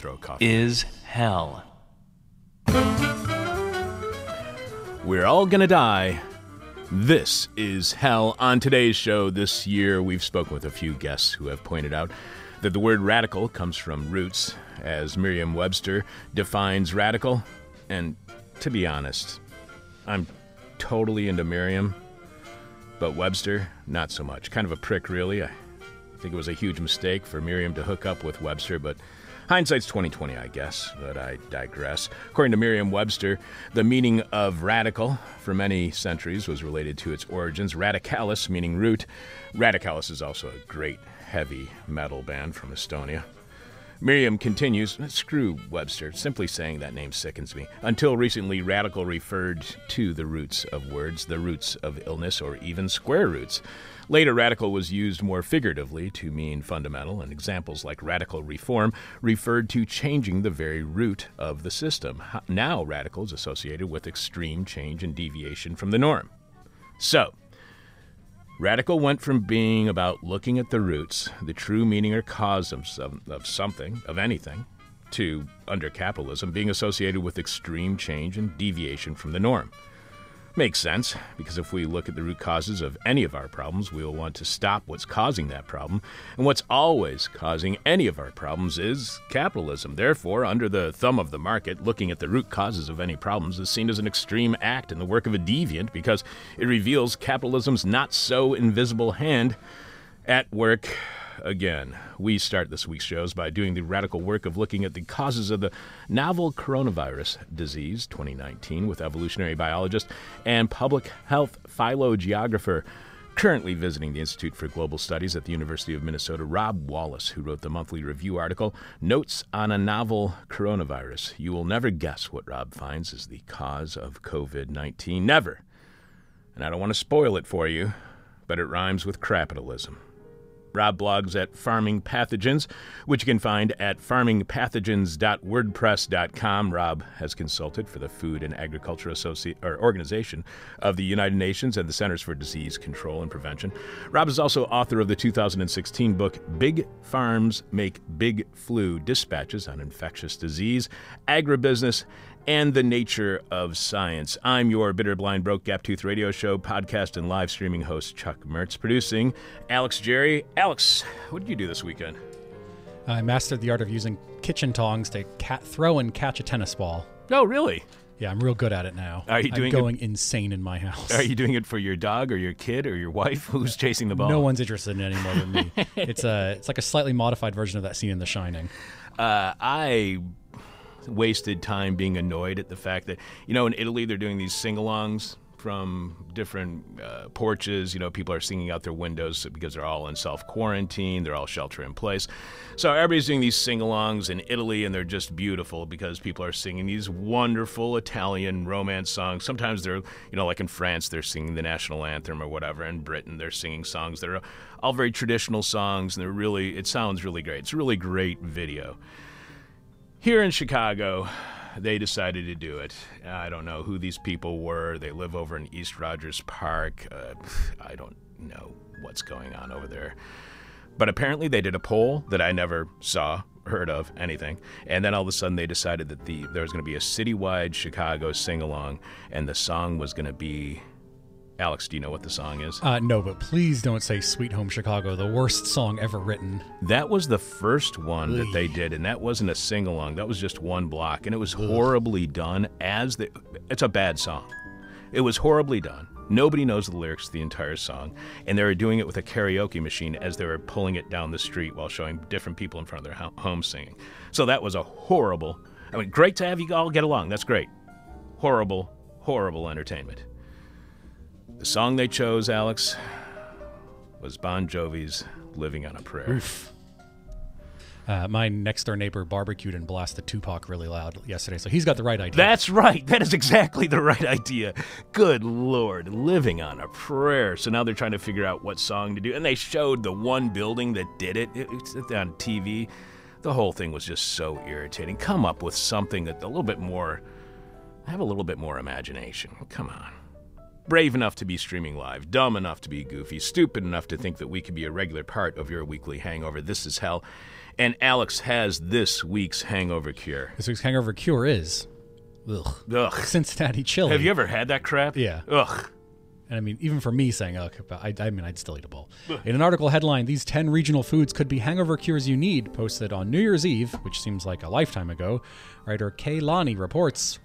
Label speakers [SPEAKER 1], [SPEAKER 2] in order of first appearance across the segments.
[SPEAKER 1] throw a coffee.
[SPEAKER 2] is hell.
[SPEAKER 1] We're all gonna die. This is hell. On today's show this year, we've spoken with a few guests who have pointed out that the word radical comes from roots, as Merriam Webster defines radical. And to be honest, I'm totally into Merriam, but Webster, not so much. Kind of a prick, really. I think it was a huge mistake for Merriam to hook up with Webster, but hindsight's 2020, I guess. But I digress. According to Merriam-Webster, the meaning of radical for many centuries was related to its origins. Radicalis, meaning root. Radicalis is also a great heavy metal band from Estonia. Merriam continues, screw Webster, simply saying that name sickens me. Until recently, radical referred to the roots of words, the roots of illness, or even square roots. Later, radical was used more figuratively to mean fundamental, and examples like radical reform referred to changing the very root of the system. Now, radical is associated with extreme change and deviation from the norm. So, Radical went from being about looking at the roots, the true meaning or cause of, some, of something, of anything, to, under capitalism, being associated with extreme change and deviation from the norm. Makes sense, because if we look at the root causes of any of our problems, we will want to stop what's causing that problem. And what's always causing any of our problems is capitalism. Therefore, under the thumb of the market, looking at the root causes of any problems is seen as an extreme act in the work of a deviant because it reveals capitalism's not so invisible hand at work again. We start this week's shows by doing the radical work of looking at the causes of the novel coronavirus disease 2019 with evolutionary biologist and public health phylogeographer currently visiting the Institute for Global Studies at the University of Minnesota, Rob Wallace, who wrote the monthly review article Notes on a Novel Coronavirus. You will never guess what Rob finds is the cause of COVID 19. Never. And I don't want to spoil it for you, but it rhymes with capitalism. Rob blogs at Farming Pathogens, which you can find at farmingpathogens.wordpress.com. Rob has consulted for the Food and Agriculture Associ- or Organization of the United Nations and the Centers for Disease Control and Prevention. Rob is also author of the 2016 book Big Farms Make Big Flu Dispatches on Infectious Disease, Agribusiness, and the nature of science. I'm your bitter, blind, broke, gap tooth radio show, podcast, and live streaming host, Chuck Mertz. Producing, Alex Jerry. Alex, what did you do this weekend?
[SPEAKER 3] I mastered the art of using kitchen tongs to cat throw and catch a tennis ball.
[SPEAKER 1] Oh, really?
[SPEAKER 3] Yeah, I'm real good at it now.
[SPEAKER 1] Are you doing
[SPEAKER 3] I'm
[SPEAKER 1] it-
[SPEAKER 3] going insane in my house.
[SPEAKER 1] Are you doing it for your dog or your kid or your wife? Who's chasing the ball?
[SPEAKER 3] No one's interested in it any more than me. it's a it's like a slightly modified version of that scene in The Shining.
[SPEAKER 1] Uh, I wasted time being annoyed at the fact that you know in Italy they're doing these sing-alongs from different uh, porches. You know, people are singing out their windows because they're all in self quarantine. They're all shelter in place. So everybody's doing these sing-alongs in Italy, and they're just beautiful because people are singing these wonderful Italian romance songs. Sometimes they're, you know, like in France, they're singing the national anthem or whatever. In Britain, they're singing songs that are all very traditional songs, and they're really, it sounds really great. It's a really great video. Here in Chicago, they decided to do it. I don't know who these people were. They live over in East Rogers Park. Uh, I don't know what's going on over there. But apparently, they did a poll that I never saw, heard of, anything. And then all of a sudden, they decided that the there was going to be a citywide Chicago sing along, and the song was going to be. Alex, do you know what the song is?
[SPEAKER 3] Uh, no, but please don't say "Sweet Home Chicago," the worst song ever written.
[SPEAKER 1] That was the first one that they did, and that wasn't a sing along. That was just one block, and it was horribly done. As the, it's a bad song. It was horribly done. Nobody knows the lyrics to the entire song, and they were doing it with a karaoke machine as they were pulling it down the street while showing different people in front of their ho- home singing. So that was a horrible. I mean, great to have you all get along. That's great. Horrible, horrible entertainment. The song they chose, Alex, was Bon Jovi's "Living on a Prayer."
[SPEAKER 3] Uh, my next door neighbor barbecued and blasted Tupac really loud yesterday, so he's got the right idea.
[SPEAKER 1] That's right. That is exactly the right idea. Good Lord, living on a prayer. So now they're trying to figure out what song to do. And they showed the one building that did it. it on TV. The whole thing was just so irritating. Come up with something that a little bit more, have a little bit more imagination. Come on. Brave enough to be streaming live, dumb enough to be goofy, stupid enough to think that we could be a regular part of your weekly hangover. This is hell. And Alex has this week's hangover cure.
[SPEAKER 3] This week's hangover cure is ugh,
[SPEAKER 1] Ugh.
[SPEAKER 3] Cincinnati chili.
[SPEAKER 1] Have you ever had that crap?
[SPEAKER 3] Yeah.
[SPEAKER 1] Ugh.
[SPEAKER 3] And I mean, even for me saying, "Ugh," but I, I mean, I'd still eat a bowl. In an article headline, "These 10 regional foods could be hangover cures you need," posted on New Year's Eve, which seems like a lifetime ago, writer Kay Lani reports.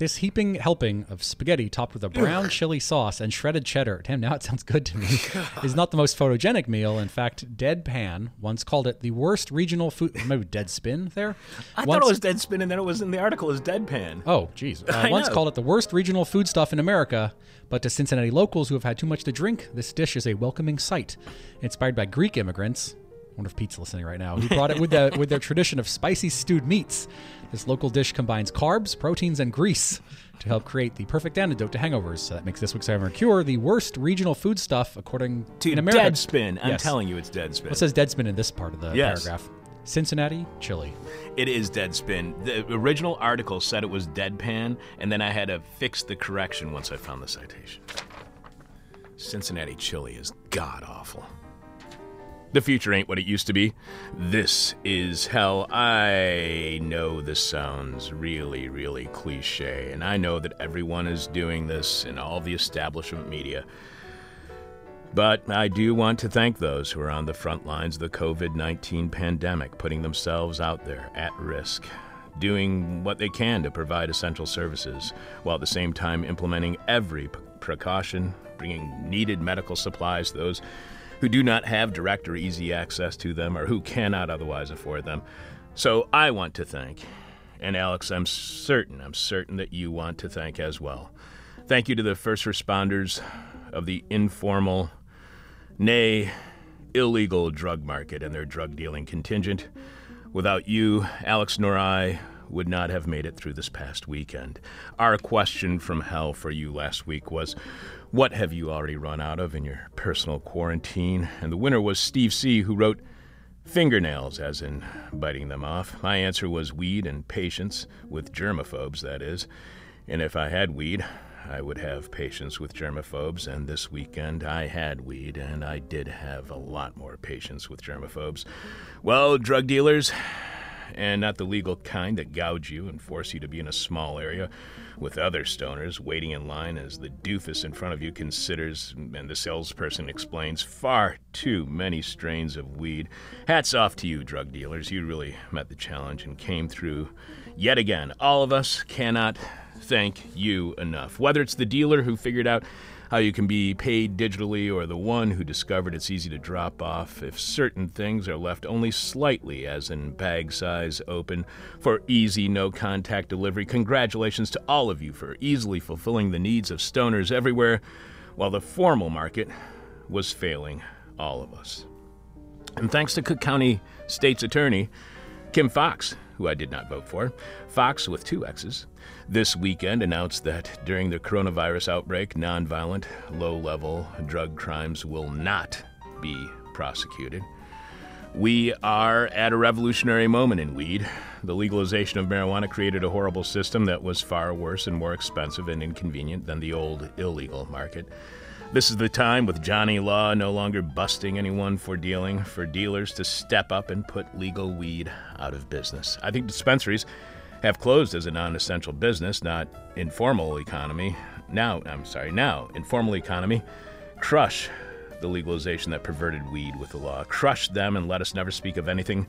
[SPEAKER 3] This heaping helping of spaghetti topped with a brown chili sauce and shredded cheddar, damn, now it sounds good to me, is not the most photogenic meal. In fact, Deadpan once called it the worst regional food. Maybe Deadspin there?
[SPEAKER 1] I
[SPEAKER 3] Once-
[SPEAKER 1] thought it was Deadspin, and then it was in the article as Deadpan.
[SPEAKER 3] Oh, geez. Uh,
[SPEAKER 1] I
[SPEAKER 3] once
[SPEAKER 1] know.
[SPEAKER 3] called it the worst regional foodstuff in America, but to Cincinnati locals who have had too much to drink, this dish is a welcoming sight. Inspired by Greek immigrants, wonder if Pete's listening right now, who brought it with, the, with their tradition of spicy stewed meats. This local dish combines carbs, proteins, and grease to help create the perfect antidote to hangovers. So that makes this week's Hangover Cure the worst regional foodstuff according
[SPEAKER 1] to
[SPEAKER 3] in America.
[SPEAKER 1] Deadspin. I'm
[SPEAKER 3] Yes.
[SPEAKER 1] telling you, it's Deadspin.
[SPEAKER 3] What says Deadspin in this part of the
[SPEAKER 1] Yes.
[SPEAKER 3] paragraph? Cincinnati chili.
[SPEAKER 1] It is Deadspin. The original article said it was Deadpan, and then I had to fix the correction once I found the citation. Cincinnati chili is god awful. The future ain't what it used to be. This is hell. I know this sounds really, really cliche, and I know that everyone is doing this in all the establishment media. But I do want to thank those who are on the front lines of the COVID 19 pandemic, putting themselves out there at risk, doing what they can to provide essential services, while at the same time implementing every precaution, bringing needed medical supplies to those who do not have direct or easy access to them or who cannot otherwise afford them. So I want to thank, and Alex, I'm certain, I'm certain that you want to thank as well. Thank you to the first responders of the informal nay, illegal drug market and their drug dealing contingent. Without you, Alex nor I would not have made it through this past weekend. Our question from hell for you last week was What have you already run out of in your personal quarantine? And the winner was Steve C., who wrote, Fingernails, as in biting them off. My answer was weed and patience, with germaphobes, that is. And if I had weed, I would have patience with germaphobes, and this weekend I had weed, and I did have a lot more patience with germaphobes. Well, drug dealers, and not the legal kind that gouge you and force you to be in a small area with other stoners waiting in line as the doofus in front of you considers and the salesperson explains far too many strains of weed. Hats off to you, drug dealers. You really met the challenge and came through yet again. All of us cannot thank you enough. Whether it's the dealer who figured out how you can be paid digitally or the one who discovered it's easy to drop off if certain things are left only slightly, as in bag size, open, for easy, no contact delivery. Congratulations to all of you for easily fulfilling the needs of stoners everywhere, while the formal market was failing all of us. And thanks to Cook County State's Attorney, Kim Foxx, who I did not vote for, Fox with two X's, this weekend announced that during the coronavirus outbreak, nonviolent, low level drug crimes will not be prosecuted. We are at a revolutionary moment in weed. The legalization of marijuana created a horrible system that was far worse and more expensive and inconvenient than the old illegal market. This is the time, with Johnny Law no longer busting anyone for dealing, for dealers to step up and put legal weed out of business. I think dispensaries have closed as a non essential business, not informal economy. Now, I'm sorry, now, informal economy, crush the legalization that perverted weed with the law. Crush them and let us never speak of anything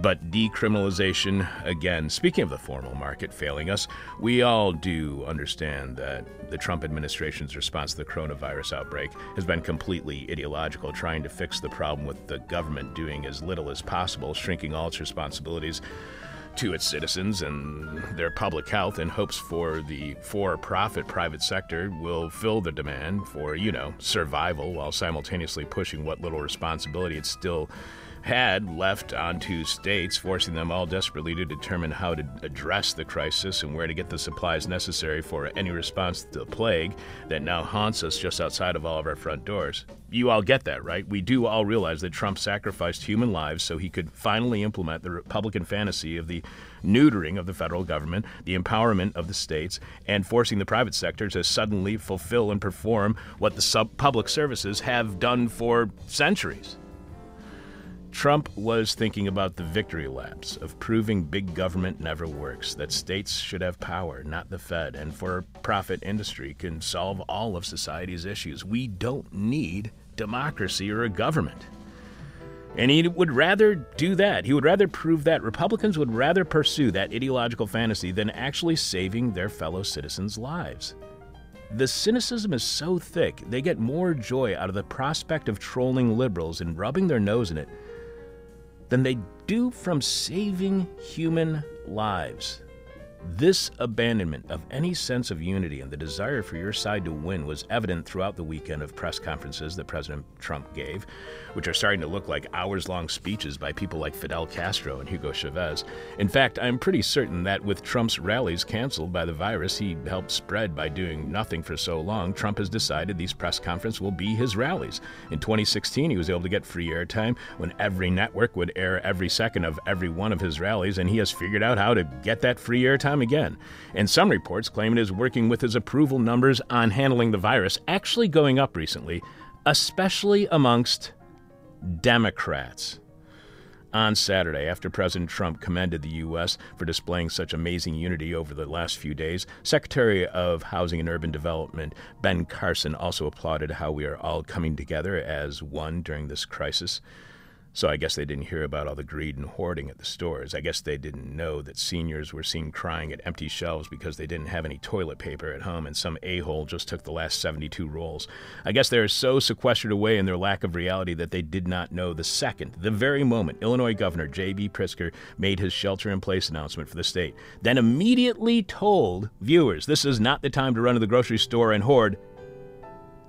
[SPEAKER 1] but decriminalization again. Speaking of the formal market failing us, we all do understand that the Trump administration's response to the coronavirus outbreak has been completely ideological, trying to fix the problem with the government doing as little as possible, shrinking all its responsibilities to its citizens and their public health in hopes for the for-profit private sector will fill the demand for, you know, survival while simultaneously pushing what little responsibility it still had left onto states, forcing them all desperately to determine how to address the crisis and where to get the supplies necessary for any response to the plague that now haunts us just outside of all of our front doors. You all get that, right? We do all realize that Trump sacrificed human lives so he could finally implement the Republican fantasy of the neutering of the federal government, the empowerment of the states, and forcing the private sector to suddenly fulfill and perform what the sub- public services have done for centuries. Trump was thinking about the victory laps of proving big government never works, that states should have power, not the Fed, and for profit industry can solve all of society's issues. We don't need democracy or a government. And he would rather do that. He would rather prove that. Republicans would rather pursue that ideological fantasy than actually saving their fellow citizens' lives. The cynicism is so thick, they get more joy out of the prospect of trolling liberals and rubbing their nose in it than they do from saving human lives. This abandonment of any sense of unity and the desire for your side to win was evident throughout the weekend of press conferences that President Trump gave, which are starting to look like hours long speeches by people like Fidel Castro and Hugo Chavez. In fact, I'm pretty certain that with Trump's rallies canceled by the virus he helped spread by doing nothing for so long, Trump has decided these press conferences will be his rallies. In 2016, he was able to get free airtime when every network would air every second of every one of his rallies, and he has figured out how to get that free airtime time again, and some reports claim it is working with his approval numbers on handling the virus actually going up recently, especially amongst Democrats. On Saturday, after President Trump commended the U.S. for displaying such amazing unity over the last few days, Secretary of Housing and Urban Development Ben Carson also applauded how we are all coming together as one during this crisis. So I guess they didn't hear about all the greed and hoarding at the stores. I guess they didn't know that seniors were seen crying at empty shelves because they didn't have any toilet paper at home and some a-hole just took the last 72 rolls. I guess they are so sequestered away in their lack of reality that they did not know the second, the very moment Illinois Governor J.B. Pritzker made his shelter-in-place announcement for the state, then immediately told viewers, this is not the time to run to the grocery store and hoard.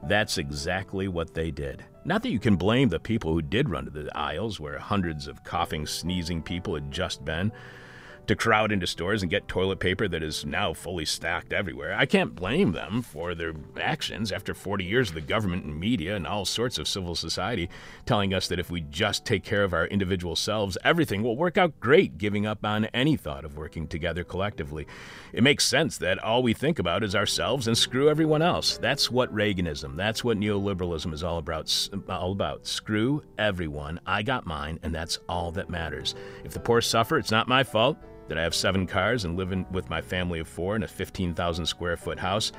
[SPEAKER 1] That's exactly what they did. Not that you can blame the people who did run to the aisles where hundreds of coughing, sneezing people had just been to crowd into stores and get toilet paper that is now fully stacked everywhere. I can't blame them for their actions after 40 years of the government and media and all sorts of civil society telling us that if we just take care of our individual selves, everything will work out great, giving up on any thought of working together collectively. It makes sense that all we think about is ourselves and screw everyone else. That's what Reaganism, that's what neoliberalism is all about. All about. Screw everyone. I got mine, and that's all that matters. If the poor suffer, it's not my fault that I have seven cars and live in, with my family of four in a 15,000 square foot house.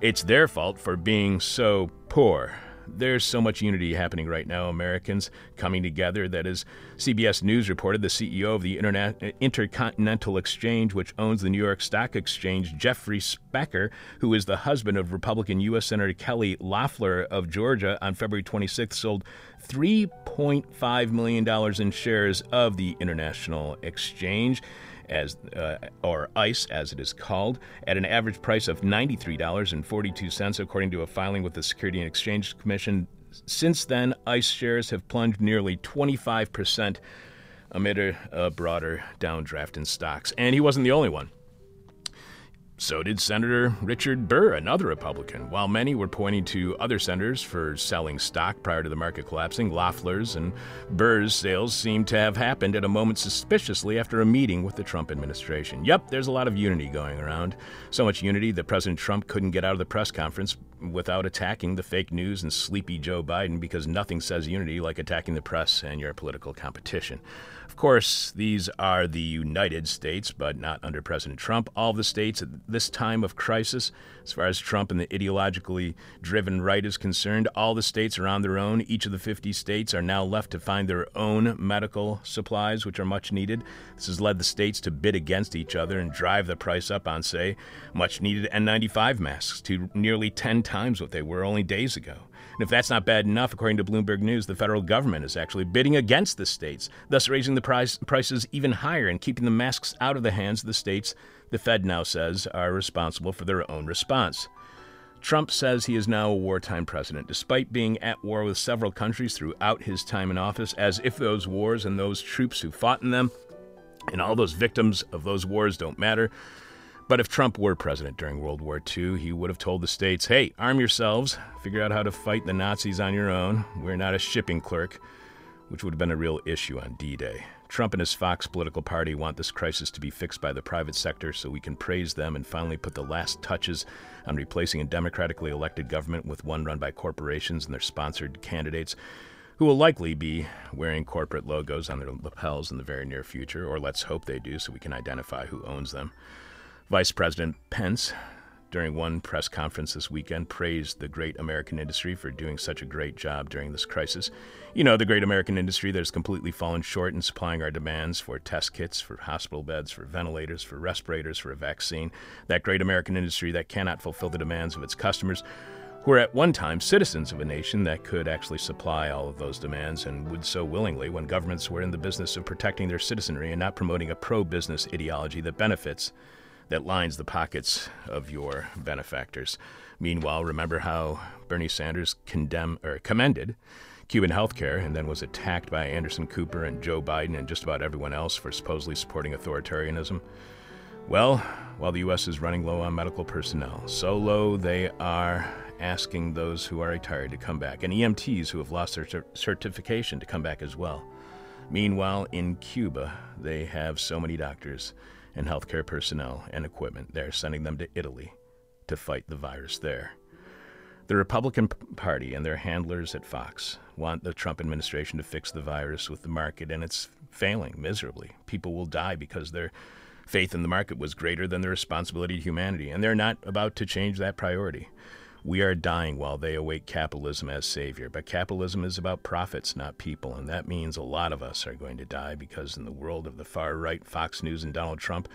[SPEAKER 1] It's their fault for being so poor. There's so much unity happening right now, Americans coming together. That is, CBS News reported the CEO of the Interna- Intercontinental Exchange, which owns the New York Stock Exchange, Jeffrey Sprecher, who is the husband of Republican U.S. Senator Kelly Loeffler of Georgia, on February 26th sold $3.5 million in shares of the International Exchange as uh, or ICE as it is called, at an average price of $93.42 according to a filing with the Security and Exchange Commission. Since then, ICE shares have plunged nearly 25% amid a, a broader downdraft in stocks. And he wasn't the only one. So did Senator Richard Burr, another Republican. While many were pointing to other senators for selling stock prior to the market collapsing, Loeffler's and Burr's sales seem to have happened at a moment suspiciously after a meeting with the Trump administration. Yep, there's a lot of unity going around. So much unity that President Trump couldn't get out of the press conference without attacking the fake news and sleepy Joe Biden because nothing says unity like attacking the press and your political competition. Of course, these are the United States, but not under President Trump. All the states at this time of crisis, as far as Trump and the ideologically driven right is concerned, all the states are on their own. Each of the 50 states are now left to find their own medical supplies, which are much needed. This has led the states to bid against each other and drive the price up on, say, much needed N95 masks to nearly 10 times what they were only days ago. And if that's not bad enough, according to Bloomberg News, the federal government is actually bidding against the states, thus raising the price, prices even higher and keeping the masks out of the hands of the states the Fed now says are responsible for their own response. Trump says he is now a wartime president, despite being at war with several countries throughout his time in office, as if those wars and those troops who fought in them and all those victims of those wars don't matter. But if Trump were president during World War II, he would have told the states, hey, arm yourselves, figure out how to fight the Nazis on your own. We're not a shipping clerk, which would have been a real issue on D Day. Trump and his Fox political party want this crisis to be fixed by the private sector so we can praise them and finally put the last touches on replacing a democratically elected government with one run by corporations and their sponsored candidates who will likely be wearing corporate logos on their lapels in the very near future, or let's hope they do so we can identify who owns them. Vice President Pence during one press conference this weekend, praised the great American industry for doing such a great job during this crisis. You know, the great American industry that has completely fallen short in supplying our demands for test kits, for hospital beds, for ventilators, for respirators, for a vaccine. That great American industry that cannot fulfill the demands of its customers who were at one time citizens of a nation that could actually supply all of those demands and would so willingly when governments were in the business of protecting their citizenry and not promoting a pro business ideology that benefits that lines the pockets of your benefactors. Meanwhile, remember how Bernie Sanders condemned or commended Cuban healthcare and then was attacked by Anderson Cooper and Joe Biden and just about everyone else for supposedly supporting authoritarianism? Well, while the U.S. is running low on medical personnel, so low they are asking those who are retired to come back and EMTs who have lost their certification to come back as well. Meanwhile, in Cuba, they have so many doctors and healthcare personnel and equipment. They're sending them to Italy to fight the virus there. The Republican Party and their handlers at Fox want the Trump administration to fix the virus with the market, and it's failing miserably. People will die because their faith in the market was greater than their responsibility to humanity, and they're not about to change that priority. We are dying while they await capitalism as savior. But capitalism is about profits, not people. And that means a lot of us are going to die because, in the world of the far right, Fox News, and Donald Trump,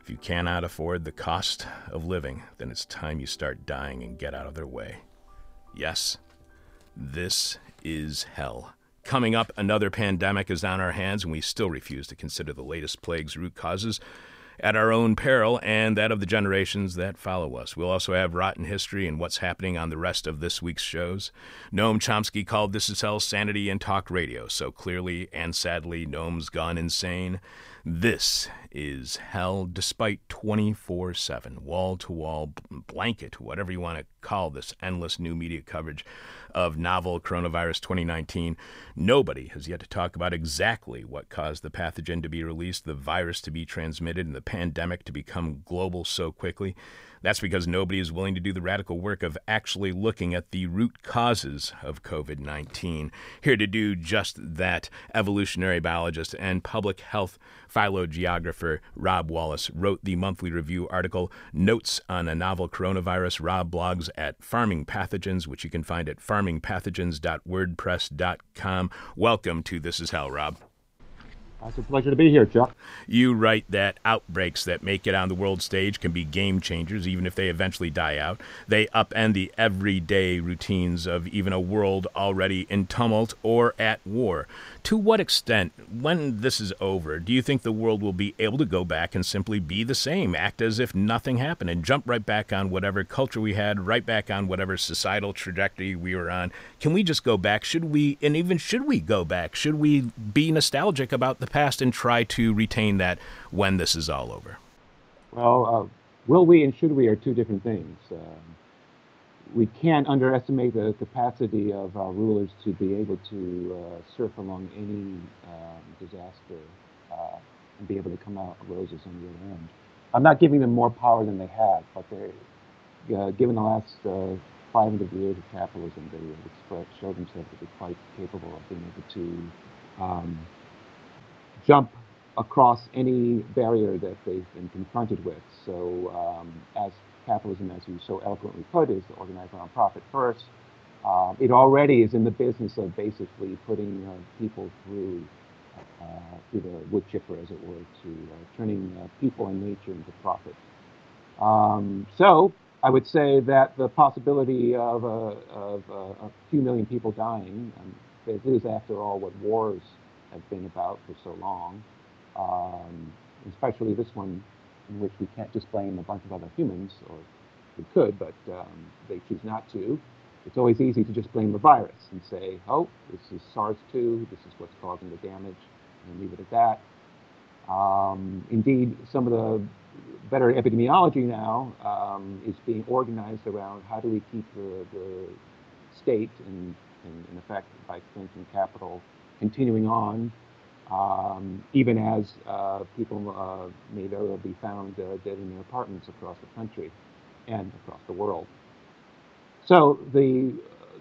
[SPEAKER 1] if you cannot afford the cost of living, then it's time you start dying and get out of their way. Yes, this is hell. Coming up, another pandemic is on our hands, and we still refuse to consider the latest plague's root causes at our own peril and that of the generations that follow us. We'll also have rotten history and what's happening on the rest of this week's shows. Noam Chomsky called This Is Hell sanity and talk radio, so clearly and sadly, Noam's gone insane. This is hell despite 24 7, wall to wall blanket, whatever you want to call this endless new media coverage of novel coronavirus 2019. Nobody has yet to talk about exactly what caused the pathogen to be released, the virus to be transmitted, and the pandemic to become global so quickly. That's because nobody is willing to do the radical work of actually looking at the root causes of COVID 19. Here to do just that, evolutionary biologist and public health phylogeographer Rob Wallace wrote the monthly review article Notes on a Novel Coronavirus. Rob blogs at Farming Pathogens, which you can find at farmingpathogens.wordpress.com. Welcome to This Is Hell, Rob.
[SPEAKER 4] It's a pleasure to be here, Chuck.
[SPEAKER 1] You write that outbreaks that make it on the world stage can be game changers, even if they eventually die out. They upend the everyday routines of even a world already in tumult or at war. To what extent, when this is over, do you think the world will be able to go back and simply be the same, act as if nothing happened, and jump right back on whatever culture we had, right back on whatever societal trajectory we were on? Can we just go back? Should we, and even should we go back? Should we be nostalgic about the past and try to retain that when this is all over?
[SPEAKER 4] Well, uh, will we and should we are two different things. Um, we can't underestimate the capacity of our rulers to be able to uh, surf along any um, disaster uh, and be able to come out roses on the other end. I'm not giving them more power than they have, but they, uh, given the last uh, 500 years of capitalism, they have expressed, showed themselves to be quite capable of being able to um, jump across any barrier that they've been confronted with. So, um, as capitalism, as you so eloquently put, is organized around profit first. Uh, it already is in the business of basically putting uh, people through uh, through the wood chipper, as it were, to uh, turning uh, people and nature into profit. Um, so I would say that the possibility of a, of a, a few million people dying, um, it is after all what wars have been about for so long, um, especially this one in which we can't just blame a bunch of other humans or we could, but um, they choose not to. It's always easy to just blame the virus and say, oh, this is SARS-2, this is what's causing the damage, and leave it at that. Um, indeed, some of the better epidemiology now um, is being organized around how do we keep the, the state and, and, in effect, by extension, capital, continuing on, um, even as uh, people uh, may very well be found uh, dead in their apartments across the country and across the world. So the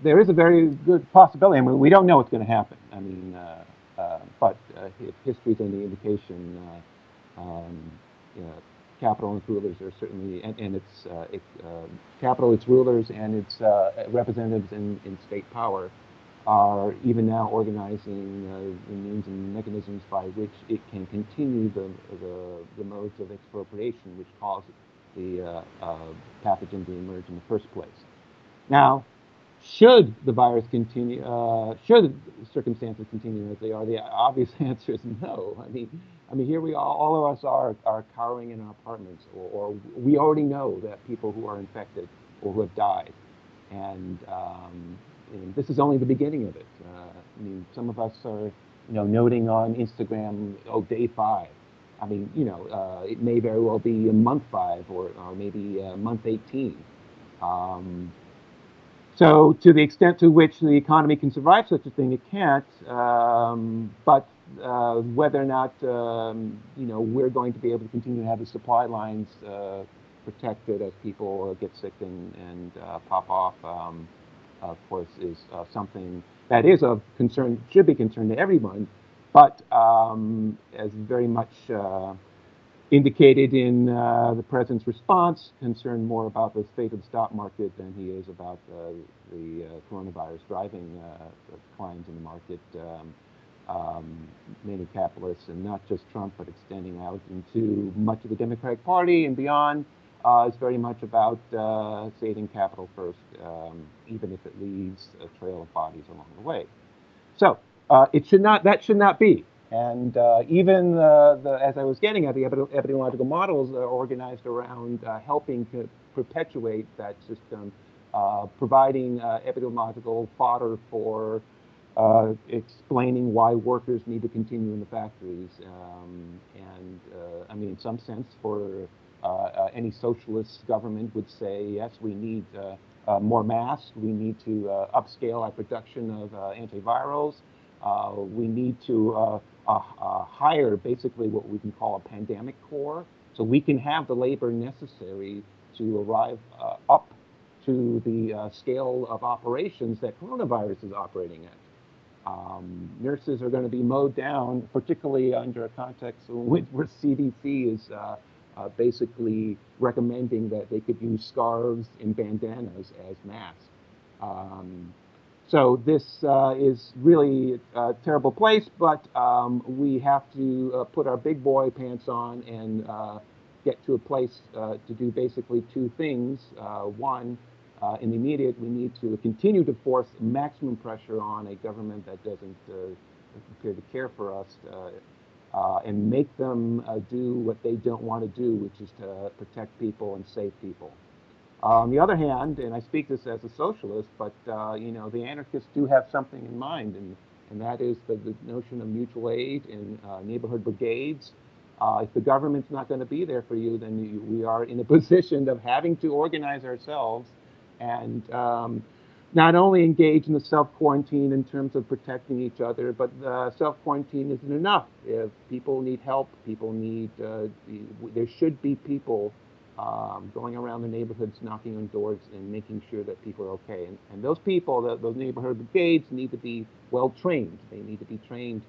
[SPEAKER 4] there is a very good possibility. I mean, we don't know what's going to happen. I mean, uh, uh, but uh, if is any indication, um, you know, capital and its rulers are certainly, and, and its it, capital, its rulers, and its representatives in, in state power are even now organizing uh, the means and mechanisms by which it can continue the, the, the modes of expropriation which caused the uh, uh, pathogen to emerge in the first place. Now, should the virus continue, uh, should circumstances continue as they are, the obvious answer is no. I mean, I mean, here we are, all of us are, are cowering in our apartments, or, or we already know that people who are infected or who have died. And, um, and this is only the beginning of it. Uh, I mean, some of us are, you know, noting on Instagram, oh, day five. I mean, you know, uh, it may very well be month five or, or maybe month 18. Um, so to the extent to which the economy can survive such a thing, it can't. Um, but uh, whether or not um, you know we're going to be able to continue to have the supply lines uh, protected as people get sick and, and uh, pop off, um, of course, is uh, something that is of concern, should be concern to everyone, but um, as very much uh, indicated in uh, the president's response, concerned more about the state of the stock market than he is about the uh, coronavirus driving uh, declines in the market. Um, um, many capitalists, and not just Trump, but extending out into much of the Democratic Party and beyond, uh, is very much about uh, saving capital first, um, even if it leaves a trail of bodies along the way. So it should not that should not be. And uh, even the, the, as I was getting at, the epidemiological models are organized around uh, helping to perpetuate that system, uh, providing uh, epidemiological fodder for uh, explaining why workers need to continue in the factories. Um, and uh, I mean, in some sense, for any socialist government would say, yes, we need more masks, we need to upscale our production of antivirals. we need to uh, uh, hire basically what we can call a pandemic corps. So we can have the labor necessary to arrive uh, up to the uh, scale of operations that coronavirus is operating at. Um, nurses are going to be mowed down, particularly under a context where CDC is uh, uh, basically recommending that they could use scarves and bandanas as masks. Um, so this uh, is really a terrible place, but um, we have to uh, put our big boy pants on and uh, get to a place uh, to do basically two things. Uh, one, uh, in the immediate, we need to continue to force maximum pressure on a government that doesn't appear to care for us and make them do what they don't want to do, which is to protect people and save people. On the other hand, and I speak this as a socialist, but uh, you know the anarchists do have something in mind, and and that is the, the notion of mutual aid and uh, neighborhood brigades. Uh, if the government's not going to be there for you, then you, we are in a position of having to organize ourselves and um, not only engage in the self quarantine in terms of protecting each other, but the self quarantine isn't enough. If people need help, people need, uh, there should be people um, going around the neighborhoods, knocking on doors, and making sure that people are okay. And, and those people, the, those neighborhood brigades, need to be well trained. They need to be trained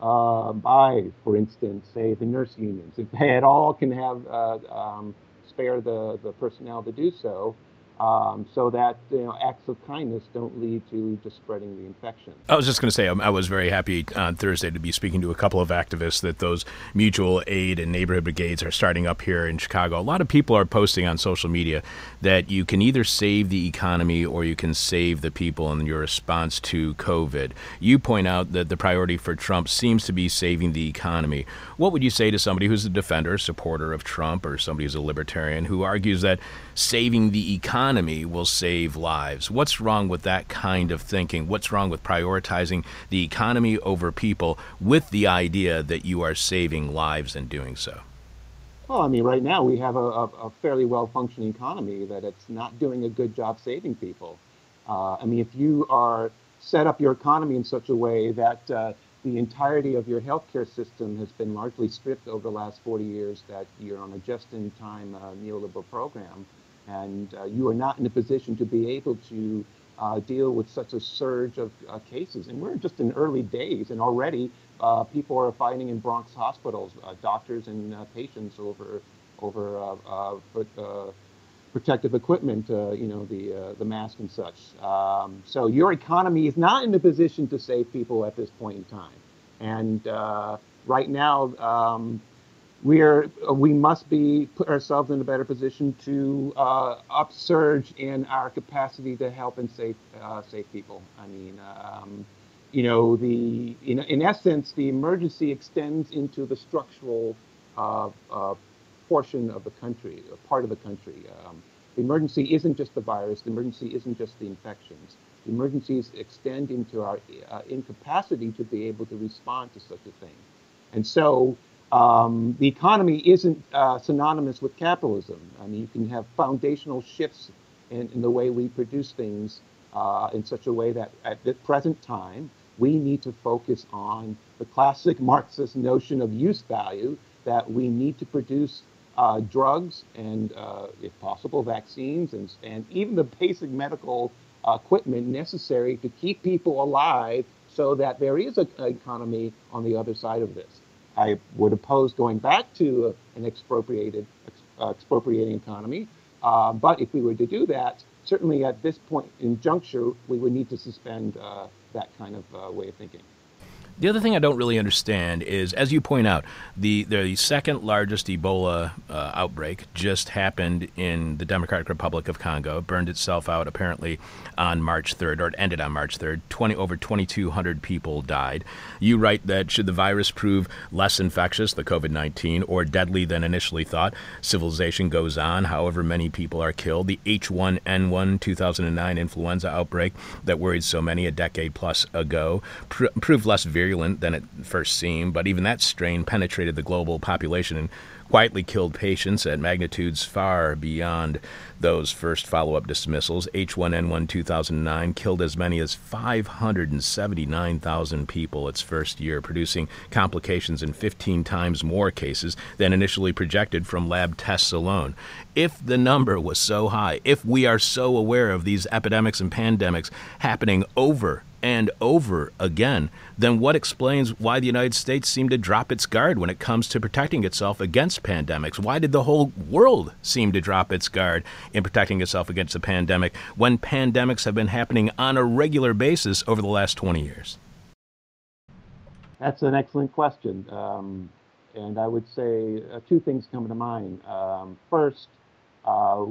[SPEAKER 4] uh, by, for instance, say the nurse unions. If they at all can have uh, um, spare the, the personnel to do so, um, so that you know, acts of kindness don't lead to just spreading the infection.
[SPEAKER 1] I was just going to say, um, I was very happy on Thursday to be speaking to a couple of activists that those mutual aid and neighborhood brigades are starting up here in Chicago. A lot of people are posting on social media that you can either save the economy or you can save the people in your response to COVID. You point out that the priority for Trump seems to be saving the economy. What would you say to somebody who's a defender, supporter of Trump, or somebody who's a libertarian who argues that saving the economy will save lives. What's wrong with that kind of thinking? What's wrong with prioritizing the economy over people with the idea that you are saving lives in doing so?
[SPEAKER 4] Well, I mean, right now we have a, a, a fairly well functioning economy that it's not doing a good job saving people. Uh, I mean, if you are set up your economy in such a way that uh, the entirety of your healthcare system has been largely stripped over the last 40 years, that you're on a just in time uh, neoliberal program, and uh, you are not in a position to be able to uh, deal with such a surge of uh, cases. And we're just in early days, and already uh, people are fighting in Bronx hospitals, uh, doctors and uh, patients over over protective equipment, you know, the the mask and such. Um, so your economy is not in a position to save people at this point in time. And right now. Um, we are we must be put ourselves in a better position to uh, upsurge in our capacity to help and save uh, save people. I mean, um, you know, the in, in essence, the emergency extends into the structural uh, uh portion of the country, part of the country. Um, the emergency isn't just the virus. The emergency isn't just the infections. The emergencies extend into our uh, incapacity to be able to respond to such a thing. And so um, the economy isn't uh, synonymous with capitalism. I mean, you can have foundational shifts in, in the way we produce things uh, in such a way that at the present time, we need to focus on the classic Marxist notion of use value that we need to produce uh, drugs and, uh, if possible, vaccines and, and even the basic medical equipment necessary to keep people alive so that there is an economy on the other side of this. I would oppose going back to an expropriated uh, expropriating economy. Uh, but if we were to do that, certainly at this point in juncture, we would need to suspend uh, that kind of uh, way of thinking.
[SPEAKER 1] The other thing I don't really understand is, as you point out, the the second largest Ebola uh, outbreak just happened in the Democratic Republic of Congo. It burned itself out apparently on March 3rd, or it ended on March 3rd. 20 over 2,200 people died. You write that should the virus prove less infectious, the COVID-19, or deadly than initially thought, civilization goes on. However many people are killed. The H1N1 2009 influenza outbreak that worried so many a decade plus ago pr- proved less virulent virulent than it first seemed, but even that strain penetrated the global population and quietly killed patients at magnitudes far beyond those first follow up dismissals. H1N1 2009 killed as many as 579,000 people its first year, producing complications in 15 times more cases than initially projected from lab tests alone. If the number was so high, if we are so aware of these epidemics and pandemics happening over and over again, then what explains why the United States seemed to drop its guard when it comes to protecting itself against pandemics? Why did the whole world seem to drop its guard in protecting itself against a pandemic when pandemics have been happening on a regular basis over the last 20 years?
[SPEAKER 4] That's an excellent question. Um, and I would say uh, two things come to mind. Um, first, uh,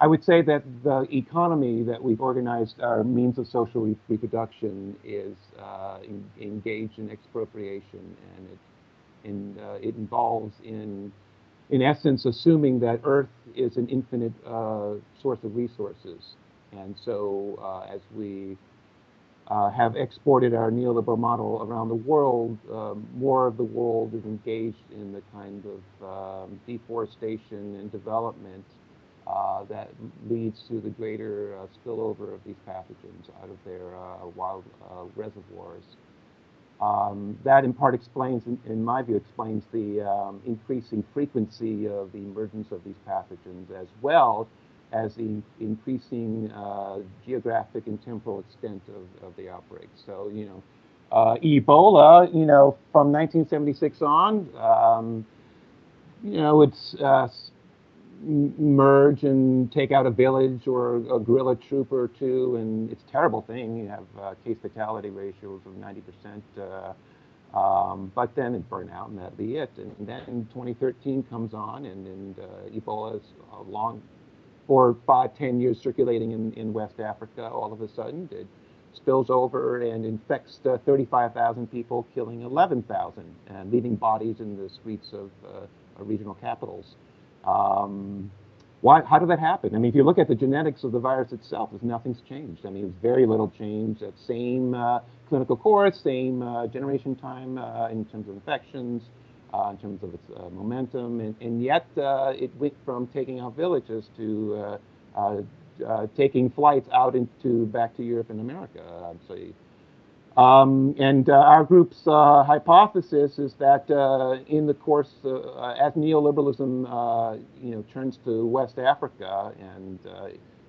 [SPEAKER 4] I would say that the economy that we've organized, our means of social re- reproduction, is uh, in, engaged in expropriation, and it, uh, it involves in, in essence, assuming that Earth is an infinite uh, source of resources. And so, uh, as we uh, have exported our neoliberal model around the world, um, more of the world is engaged in the kind of um, deforestation and development that leads to the greater uh, spillover of these pathogens out of their uh, wild uh, reservoirs. Um, that in part explains, in, in, my view, explains the um, increasing frequency of the emergence of these pathogens as well as the increasing uh, geographic and temporal extent of, of the outbreak. So, you know, uh, Ebola, you know, from 1976 on, um, you know, it's merge and take out a village or a gorilla troop or two, and it's a terrible thing. You have uh, case fatality ratios of 90%. Uh, um, but then it burn out, and that'd be it. And then 2013 comes on, and, and uh, Ebola is long, four, five, ten years circulating in, in West Africa. All of a sudden, it spills over and infects uh, 35,000 people, killing 11,000, and leaving bodies in the streets of uh, regional capitals. Um, why, how did that happen? I mean, if you look at the genetics of the virus itself, there's nothing's changed. I mean, it's very little change. That same uh, clinical course, same uh, generation time uh, in terms of infections, uh, in terms of its uh, momentum, and, and yet uh, it went from taking out villages to taking flights out into back to Europe and America. so um, and uh, our group's uh, hypothesis is that uh, in the course, uh, as neoliberalism, uh, you know, turns to West Africa, and uh,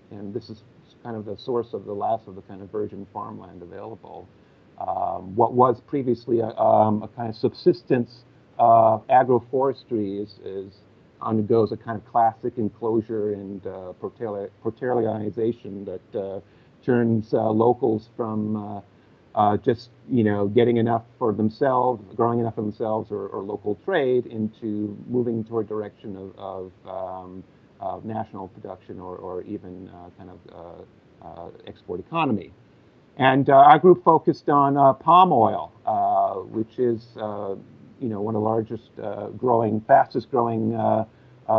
[SPEAKER 4] and this is kind of the source of the last of the kind of virgin farmland available. Um, what was previously a, um, a kind of subsistence agroforestry is, is, undergoes a kind of classic enclosure and proletarianization that turns locals from uh, just you know getting enough for themselves, growing enough for themselves or, or local trade into moving toward direction of, of, um, of national production or, or even uh, kind of uh, uh export economy. And uh, our group focused on uh, palm oil, which is you know one of the largest growing, fastest growing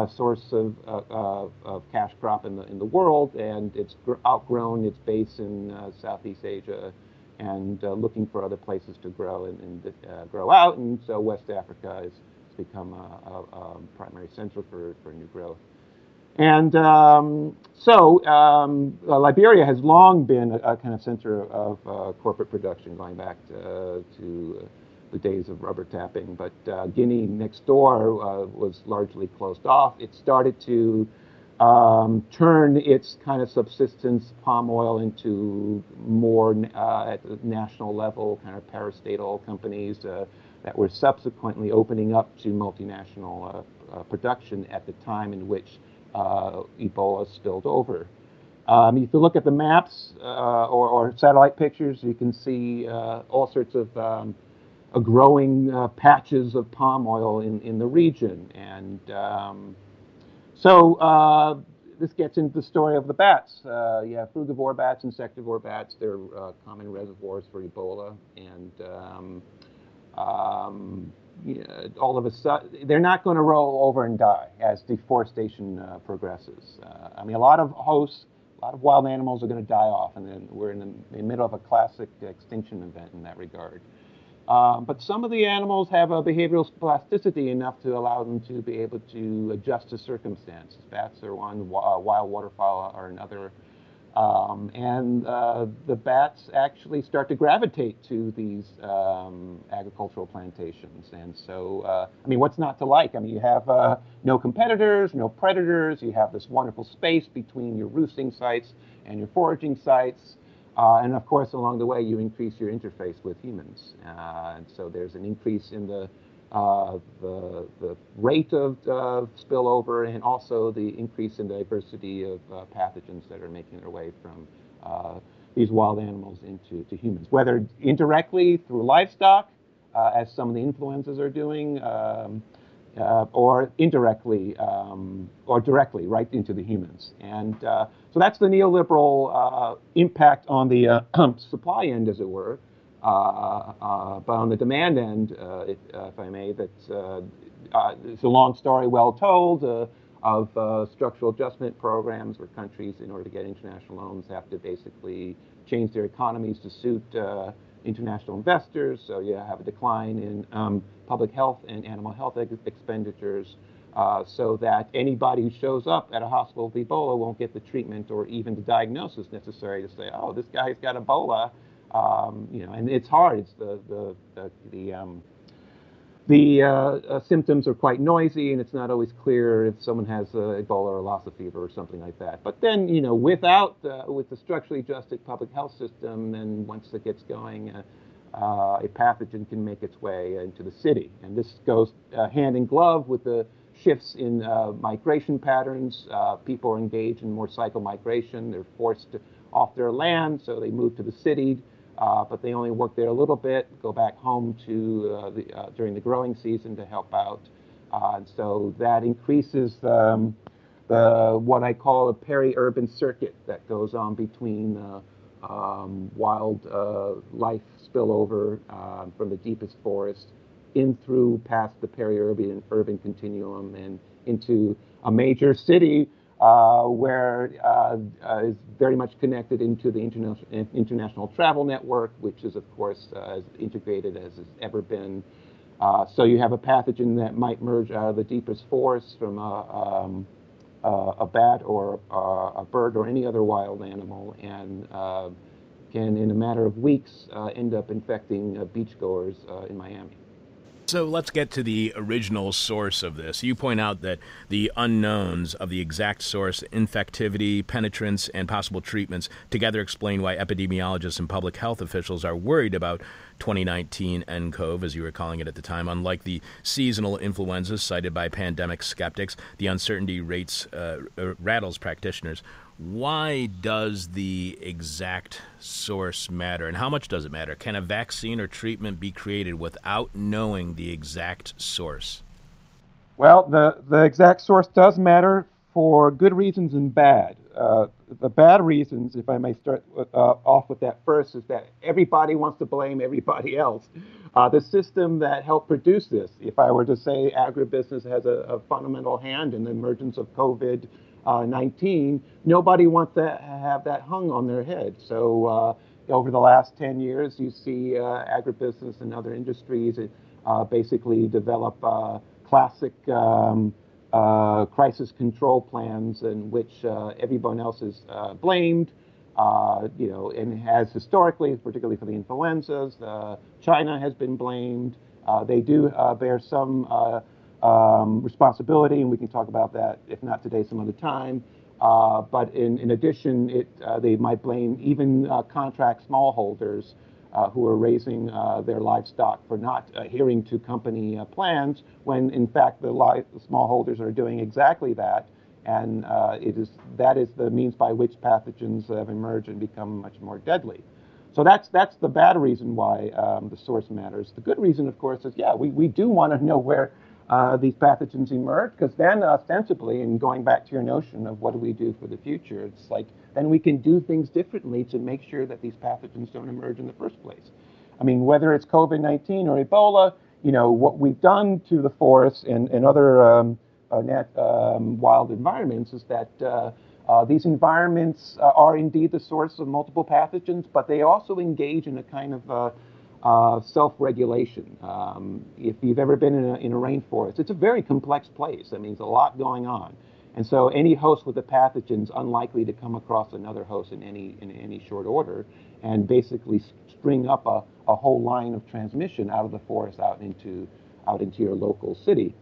[SPEAKER 4] source of, of, cash crop in the in the world, and it's outgrown its base in Southeast Asia and uh, looking for other places to grow and, and uh, grow out. And so West Africa has, become a, a, a, primary center for, for new growth. And um, so um, uh, Liberia has long been a, a kind of center of uh, corporate production, going back to, to the days of rubber tapping. But uh, Guinea next door uh, was largely closed off. It started to um, turn its kind of subsistence palm oil into more uh, at the national level kind of parastatal companies uh, that were subsequently opening up to multinational uh, uh production at the time in which uh, Ebola spilled over. Um, if you look at the maps uh, or, or, satellite pictures, you can see all sorts of um, growing patches of palm oil in, in the region. And um, so uh, this gets into the story of the bats. Uh, you have frugivore bats, insectivore bats. They're uh, common reservoirs for Ebola, and um, um, all of a sudden, they're not going to roll over and die as deforestation uh, progresses. Uh, I mean, a lot of hosts, a lot of wild animals are going to die off, and then we're in the, in the middle of a classic extinction event in that regard. Um, but some of the animals have a behavioral plasticity enough to allow them to be able to adjust to circumstances. Bats are one, uh, wild waterfowl are another. Um, and uh, the bats actually start to gravitate to these um, agricultural plantations. And so, uh, I mean, what's not to like? I mean, you have uh, no competitors, no predators, you have this wonderful space between your roosting sites and your foraging sites. Uh, and of course, along the way, you increase your interface with humans. Uh, and so there's an increase in the, uh, the, the, rate of spillover and also the increase in diversity of uh, pathogens that are making their way from uh, these wild animals into to humans, whether indirectly through livestock, uh, as some of the influenzas are doing, um, uh, or indirectly um, or directly right into the humans. And uh, so that's the neoliberal uh, impact on the uh, supply end, as it were. Uh, uh, but on the demand end, if, if, I may, that's it's a long story, well told, of structural adjustment programs where countries, in order to get international loans, have to basically change their economies to suit international investors. So you have a decline in um, public health and animal health expenditures. Uh, so that anybody who shows up at a hospital with Ebola won't get the treatment or even the diagnosis necessary to say, oh, this guy's got Ebola. Um, you know, and it's hard. It's the the the, the um, the uh, uh, symptoms are quite noisy, and it's not always clear if someone has uh, Ebola or Lassa fever or something like that. But then, you know, without uh, with the structurally adjusted public health system, then once it gets going, uh, uh, a pathogen can make its way into the city, and this goes hand in glove with the shifts in migration patterns. People are engaged in more cycle migration. They're forced off their land, so they move to the city, but they only work there a little bit, go back home to uh, the, uh, during the growing season to help out. and so that increases um, the, what I call a peri-urban circuit that goes on between um, wild life spillover from the deepest forest in through past the peri-urban urban continuum and into a major city uh, where uh, uh, is very much connected into the international international travel network, which is of course uh, as integrated as it's ever been. Uh, so you have a pathogen that might merge out of the deepest forest from a, um, a bat or a bird or any other wild animal and can, in a matter of weeks, end up infecting beachgoers in Miami.
[SPEAKER 1] So let's get to the original source of this. You point out that the unknowns of the exact source, infectivity, penetrance, and possible treatments together explain why epidemiologists and public health officials are worried about 2019 nCoV, as you were calling it at the time. Unlike the seasonal influenza cited by pandemic skeptics, the uncertainty rates uh, rattles practitioners why does the exact source matter and how much does it matter? Can a vaccine or treatment be created without knowing the exact source?
[SPEAKER 4] Well, the, the exact source does matter for good reasons and bad. Uh, the bad reasons, if I may start uh, off with that first, is that everybody wants to blame everybody else. Uh, the system that helped produce this, if I were to say agribusiness has a, a fundamental hand in the emergence of COVID uh, 19, nobody wants to have that hung on their head. So uh, over the last 10 years, you see uh, agribusiness and other industries uh, basically develop uh, classic um, uh, crisis control plans in which everyone else is blamed. you know, and has historically, particularly for the influenzas, China has been blamed. they do bear some um, responsibility, and we can talk about that, if not today, some other time. Uh, but in, in addition, it, uh, they might blame even uh, contract smallholders uh, who are raising uh, their livestock for not adhering to company uh, plans, when in fact the, li- smallholders are doing exactly that. And it is, that is the means by which pathogens have emerged and become much more deadly. So that's, that's the bad reason why um, the source matters. The good reason, of course, is yeah, we, we do want to know where uh, these pathogens emerge, because then ostensibly, and going back to your notion of what do we do for the future, it's like then we can do things differently to make sure that these pathogens don't emerge in the first place. I mean, whether it's COVID-19 or Ebola, you know, what we've done to the forests and, and other um, uh, um, wild environments is that uh, uh, these environments uh, are indeed the source of multiple pathogens, but they also engage in a kind of uh, self-regulation. Um, if you've ever been in a, in a rainforest, it's a very complex place. I mean, there's a lot going on. And so any host with a pathogen is unlikely to come across another host in any, in any short order and basically string up a, a whole line of transmission out of the forest out into, out into your local city.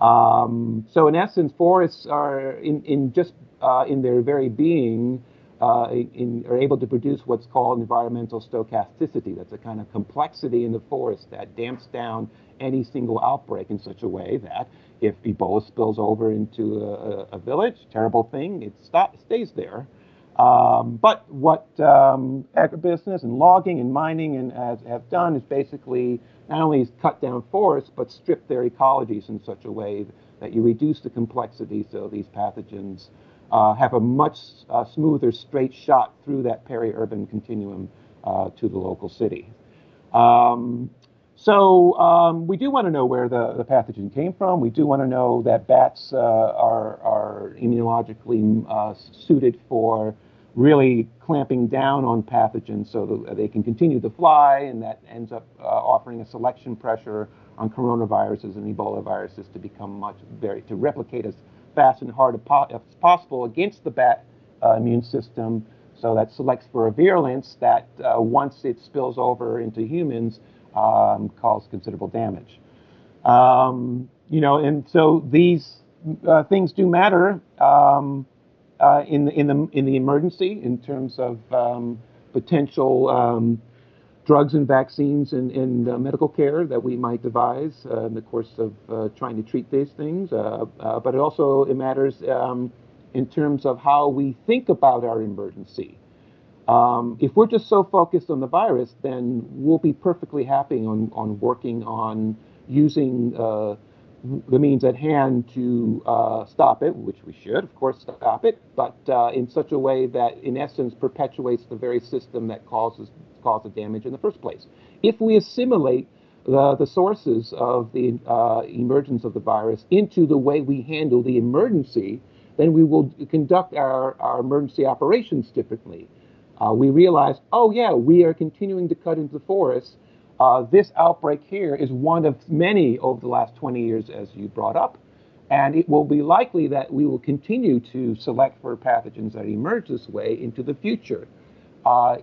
[SPEAKER 4] Um, so in essence, forests are in, in just uh, in their very being uh, in, are able to produce what's called environmental stochasticity. That's a kind of complexity in the forest that damps down any single outbreak in such a way that if Ebola spills over into a, a village, terrible thing, it stop, stays there. Um, but what um, agribusiness and logging and mining and has, have done is basically not only cut down forests, but strip their ecologies in such a way that you reduce the complexity so these pathogens have a much uh, smoother straight shot through that peri-urban continuum uh, to the local city. Um, so um, we do want to know where the, the pathogen came from. We do want to know that bats uh, are, are immunologically uh, suited for really clamping down on pathogens so that they can continue to fly, and that ends up uh, offering a selection pressure on coronaviruses and Ebola viruses to become much very to replicate as fast and hard as possible against the bat uh, immune system. So that selects for a virulence that uh, once it spills over into humans um, cause considerable damage. Um, you know, and so these uh, things do matter um, uh, in the in the in the emergency in terms of um, potential um, drugs and vaccines and, and uh, medical care that we might devise uh, in the course of uh, trying to treat these things. Uh, uh, but it also it matters um, in terms of how we think about our emergency. Um, if we're just so focused on the virus, then we'll be perfectly happy on, on working on using uh, the means at hand to uh, stop it, which we should, of course, stop it, but uh, in such a way that, in essence, perpetuates the very system that causes cause the damage in the first place. If we assimilate the, the sources of the uh, emergence of the virus into the way we handle the emergency, then we will conduct our, our emergency operations differently. Uh, we realize, oh yeah, we are continuing to cut into the forest. Uh, this outbreak here is one of many over the last 20 years, as you brought up, and it will be likely that we will continue to select for pathogens that emerge this way into the future. Uh,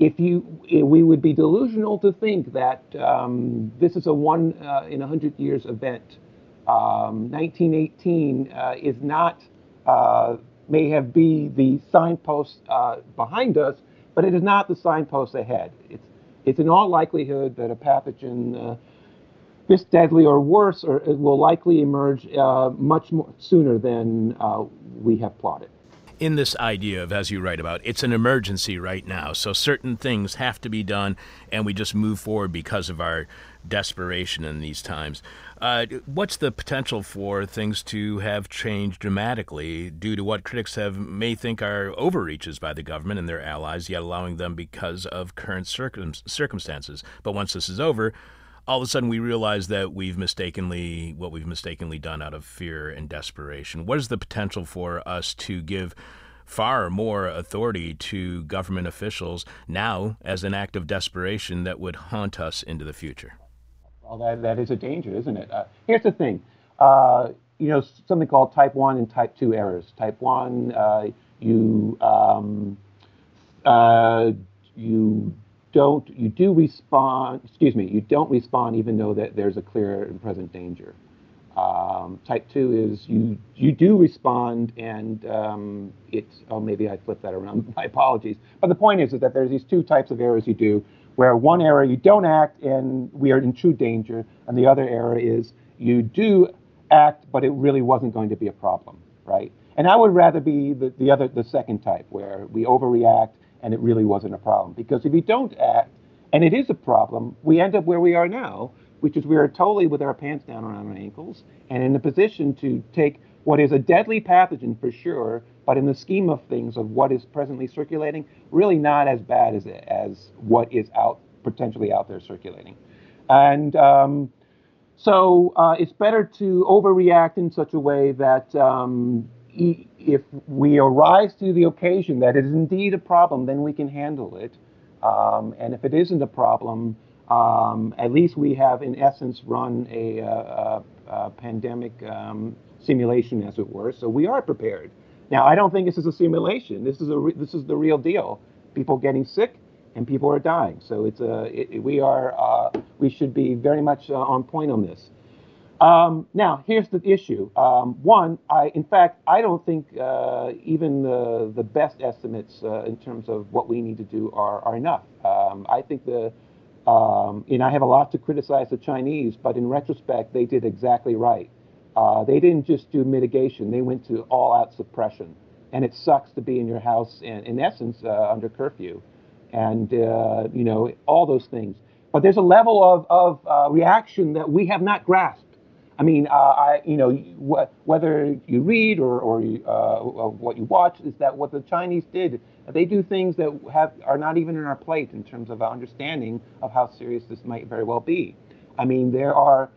[SPEAKER 4] if you, we would be delusional to think that um, this is a one uh, in a hundred years event. Um, 1918 uh, is not uh, may have be the signpost uh, behind us, but it is not the signpost ahead. It's, it's in all likelihood that a pathogen uh, this deadly or worse or will likely emerge uh, much more sooner than uh, we have plotted.
[SPEAKER 1] In this idea of, as you write about, it's an emergency right now, so certain things have to be done, and we just move forward because of our desperation in these times. Uh, what's the potential for things to have changed dramatically due to what critics have may think are overreaches by the government and their allies, yet allowing them because of current circum- circumstances? But once this is over, all of a sudden we realize that we've mistakenly what we've mistakenly done out of fear and desperation. What is the potential for us to give far more authority to government officials now as an act of desperation that would haunt us into the future?
[SPEAKER 4] Well, that, that is a danger, isn't it? Uh, here's the thing. Uh, you know, something called type 1 and type 2 errors. Type 1, uh, you, um, uh, you don't, you do respond, excuse me, you don't respond even though that there's a clear and present danger. Um, type 2 is you, you do respond and um, it's, oh, maybe I flipped that around, my apologies. But the point is, is that there's these two types of errors you do where one error you don't act and we are in true danger, and the other error is you do act, but it really wasn't going to be a problem, right? And I would rather be the, the other, the second type, where we overreact and it really wasn't a problem. Because if you don't act and it is a problem, we end up where we are now, which is we are totally with our pants down around our ankles and in a position to take what is a deadly pathogen for sure, but in the scheme of things of what is presently circulating, really not as bad as, as what is out potentially out there circulating. And um, so uh, it's better to overreact in such a way that um, if we arise to the occasion that it is indeed a problem, then we can handle it. Um, and if it isn't a problem, um, at least we have, in essence, run a, a, a, pandemic um, simulation, as it were. So we are prepared. Now, I don't think this is a simulation. This is a re- this is the real deal. People getting sick and people are dying. So it's a it, we are uh, we should be very much uh, on point on this. Um, now, here's the issue. Um, one, I in fact I don't think uh, even the the best estimates uh, in terms of what we need to do are are enough. Um, I think the um, and I have a lot to criticize the Chinese, but in retrospect, they did exactly right. Uh, they didn't just do mitigation; they went to all-out suppression. And it sucks to be in your house, in, in essence, uh, under curfew, and uh, you know all those things. But there's a level of, of uh, reaction that we have not grasped. I mean, uh, I, you know, wh- whether you read or, or, uh, what you watch is that what the Chinese did. They do things that have are not even in our plate in terms of our understanding of how serious this might very well be. I mean, there are,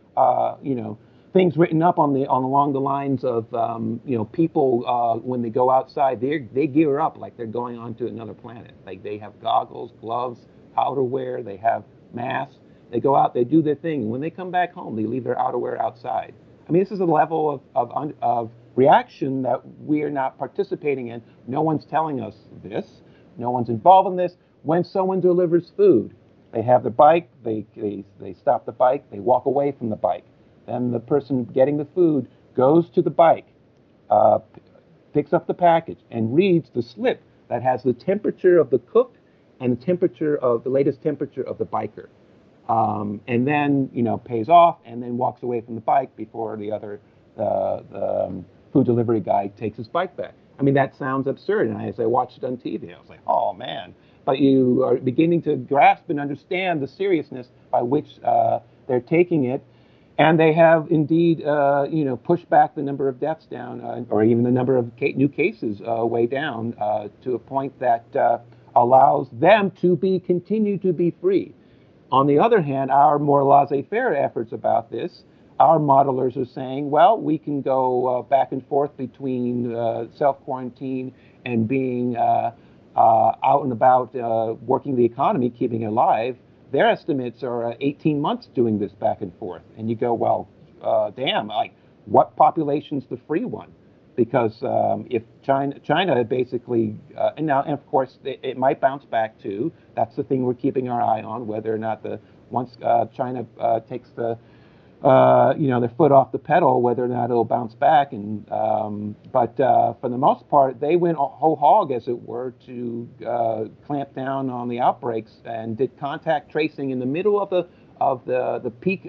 [SPEAKER 4] you know, things written up on the on along the lines of um, you know people uh, when they go outside they they gear up like they're going on to another planet like they have goggles gloves outerwear they have masks they go out they do their thing and when they come back home they leave their outerwear outside. I mean this is a level of of, of reaction that we are not participating in. No one's telling us this. No one's involved in this. When someone delivers food they have the bike they, they, they stop the bike they walk away from the bike. Then the person getting the food goes to the bike, uh, picks up the package, and reads the slip that has the temperature of the cook and the temperature of the latest temperature of the biker. Um, and then you know pays off and then walks away from the bike before the other uh, the um, food delivery guy takes his bike back. I mean that sounds absurd, and as I watched it on TV, I was like, oh man. But you are beginning to grasp and understand the seriousness by which uh, they're taking it, and they have indeed uh, you know pushed back the number of deaths down, uh, or even the number of new cases uh, way down uh, to a point that allows them to be continue to be free. On the other hand, our more laissez-faire efforts about this, our modelers are saying, well, we can go uh, back and forth between uh, self-quarantine and being uh, uh out and about uh, working the economy, keeping it alive. Their estimates are uh, 18 months doing this back and forth. And you go, well, damn, like, what population's the free one? Because um, if China, China basically, uh, and now, and of course, it, it, might bounce back too. That's the thing we're keeping our eye on, whether or not the once uh, China uh, takes the, uh, you know, their foot off the pedal, whether or not it'll bounce back. And um, but uh, for the most part, they went whole hog, as it were, to uh, clamp down on the outbreaks and did contact tracing in the middle of the of the the peak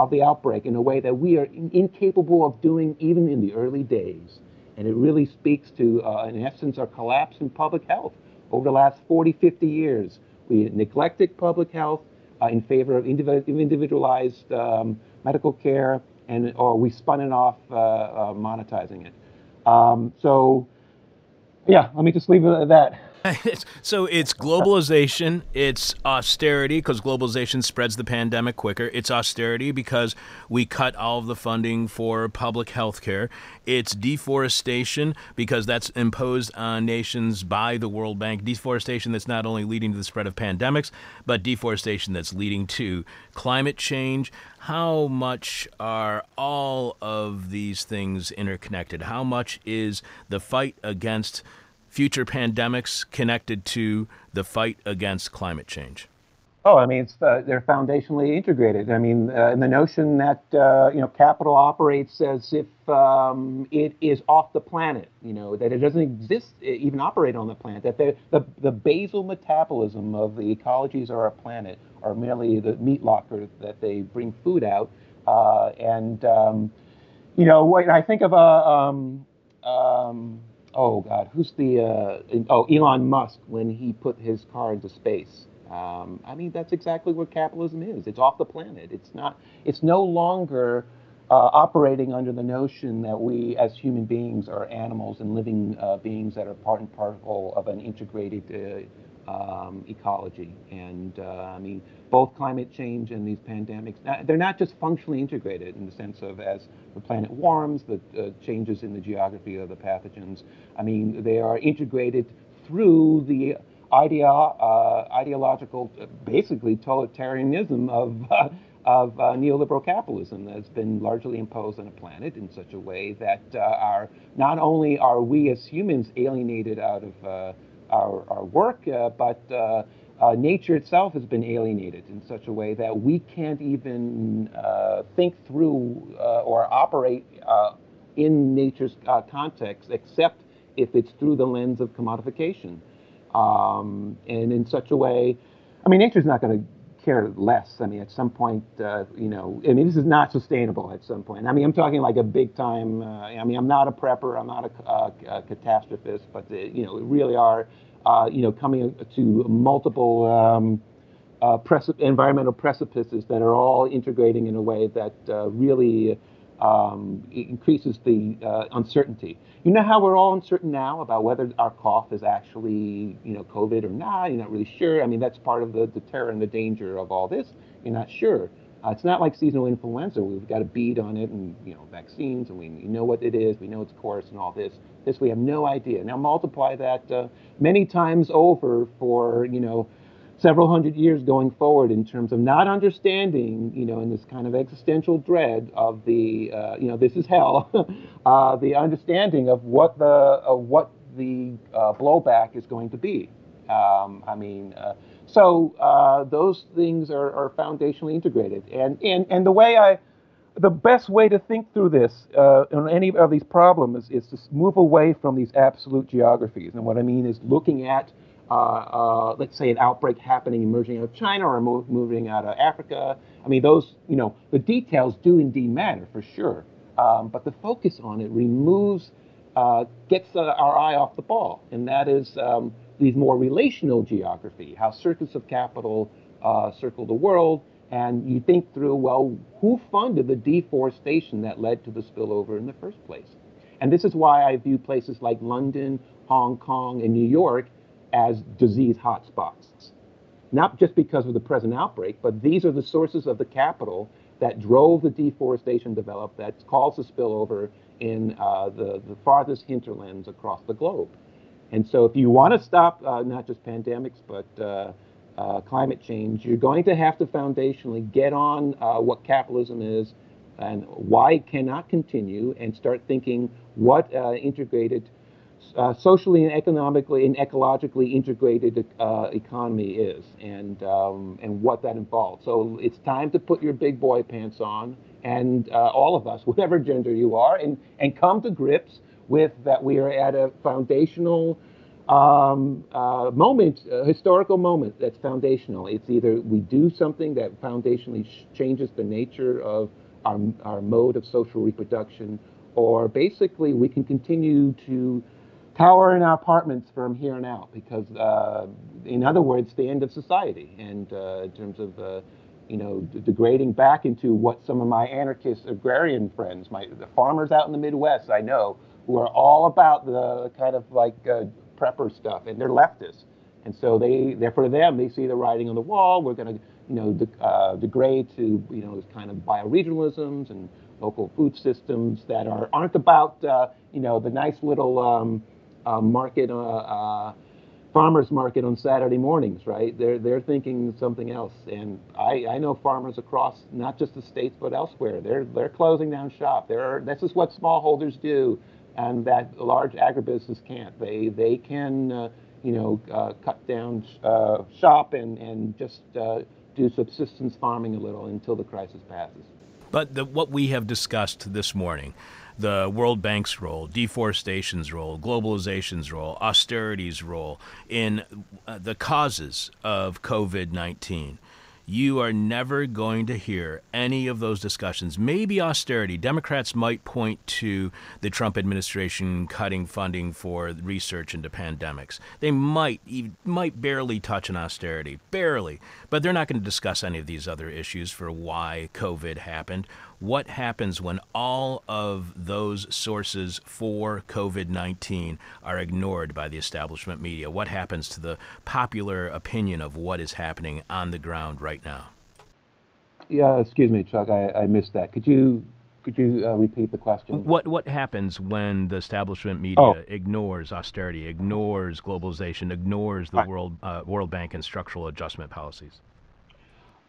[SPEAKER 4] of the outbreak in a way that we are incapable of doing even in the early days. And it really speaks to, uh, in essence, our collapse in public health over the last 40, 50 years. We neglected public health uh, in favor of individualized um, medical care, and or we spun it off uh, uh monetizing it. Um, so, yeah, let me just leave it at that.
[SPEAKER 1] so it's globalization, it's austerity because globalization spreads the pandemic quicker. It's austerity because we cut all of the funding for public health care. It's deforestation because that's imposed on nations by the World Bank. Deforestation that's not only leading to the spread of pandemics, but deforestation that's leading to climate change. How much are all of these things interconnected? How much is the fight against future pandemics connected to the fight against climate change?
[SPEAKER 4] Oh, I mean, uh, they're foundationally integrated. I mean, uh, and the notion that uh, you know capital operates as if um, it is off the planet, you know, that it doesn't exist, even operate on the planet. That the the basal metabolism of the ecologies of our planet are merely the meat locker that they bring food out. Uh, and um, you know, when I think of a um, um oh God, who's the uh, oh Elon Musk when he put his car into space. Um, I mean, that's exactly what capitalism is. It's off the planet. It's not. It's no longer uh, operating under the notion that we, as human beings, are animals and living uh, beings that are part and parcel of an integrated uh, um, ecology. And uh, I mean, both climate change and these pandemics, they're not just functionally integrated in the sense of as the planet warms, the uh, changes in the geography of the pathogens. I mean, they are integrated through the ideo- uh, ideological, basically totalitarianism of. of uh, neoliberal capitalism that's been largely imposed on a planet in such a way that uh, our not only are we as humans alienated out of uh, our, our work, uh, but uh, uh, nature itself has been alienated in such a way that we can't even think through or operate in nature's context except if it's through the lens of commodification. Um, and in such a way, I mean, nature's not going to care less. I mean, at some point, uh, you know, I mean, this is not sustainable at some point. I mean, I'm talking like a big time. Uh, I mean, I'm not a prepper, I'm not a, a, catastrophist, but the, you know, we really are, uh, you know, coming to multiple um, uh, environmental precipices that are all integrating in a way that uh, really um, increases the uh, uncertainty. You know how we're all uncertain now about whether our cough is actually, you know, COVID or not. You're not really sure. I mean, that's part of the, the terror and the danger of all this. You're not sure. Uh, it's not like seasonal influenza. We've got a bead on it, and you know, vaccines, and we know what it is. We know its course and all this. This we have no idea. Now multiply that uh, many times over for you know several hundred years going forward in terms of not understanding, you know, in this kind of existential dread of the, uh, you know, this is hell, uh, the understanding of what the of what the uh, blowback is going to be. Um, I mean, uh, so uh, those things are, are, foundationally integrated, and and and the way I. The best way to think through this uh, on any of these problems is, is to move away from these absolute geographies. And what I mean is looking at uh, uh, let's say, an outbreak happening emerging out of China or mo- moving out of Africa. I mean, those, you know, the details do indeed matter for sure. Um, but the focus on it removes, uh, gets uh, our eye off the ball, and that is um, these more relational geography, how circuits of capital circle the world, and you think through, well, who funded the deforestation that led to the spillover in the first place? And this is why I view places like London, Hong Kong, and New York as disease hotspots. Not just because of the present outbreak, but these are the sources of the capital that drove the deforestation develop that caused the spillover in uh, the, the farthest hinterlands across the globe. And so if you want to stop uh, not just pandemics, but uh, uh, climate change, you're going to have to foundationally get on uh, what capitalism is and why it cannot continue and start thinking what uh, integrated, uh, socially and economically and ecologically integrated uh, economy is and, um, and what that involves. So it's time to put your big boy pants on and uh, all of us, whatever gender you are, and, and come to grips with that we are at a foundational um, uh, moment, a historical moment that's foundational. It's either we do something that foundationally changes the nature of our, our mode of social reproduction, or basically we can continue to tower in our apartments from here on out because, uh, in other words, the end of society. And uh, in terms of, uh, you know, degrading back into what some of my anarchist agrarian friends, my the farmers out in the Midwest, I know, who are all about the kind of like uh, prepper stuff, and they're leftists. And so they, for them, they see the writing on the wall. We're going to, you know, de- uh, degrade to, you know, this kind of bioregionalisms and local food systems that are aren't about, uh, you know, the nice little um, uh, market, uh, uh, farmers market on Saturday mornings, right? They're they're thinking something else. And I, I know farmers across not just the states but elsewhere. They're they're closing down shop. They're this is what smallholders do, and that large agribusiness can't. They they can. Uh, you know, uh, cut down uh, shop and, and just do subsistence farming a little until the crisis passes.
[SPEAKER 1] But the, what we have discussed this morning, the World Bank's role, deforestation's role, globalization's role, austerity's role in uh, the causes of COVID 19, you are never going to hear any of those discussions. Maybe austerity. Democrats might point to the Trump administration cutting funding for research into pandemics. They might might barely touch on austerity, barely, but they're not going to discuss any of these other issues for why COVID happened what happens when all of those sources for COVID 19 are ignored by the establishment media? What happens to the popular opinion of what is happening on the ground right now?
[SPEAKER 4] Yeah, excuse me, Chuck, I, I missed that. Could you could you uh, repeat the question?
[SPEAKER 1] What what happens when the establishment media oh. ignores austerity, ignores globalization, ignores the right. World uh, World Bank and structural adjustment policies?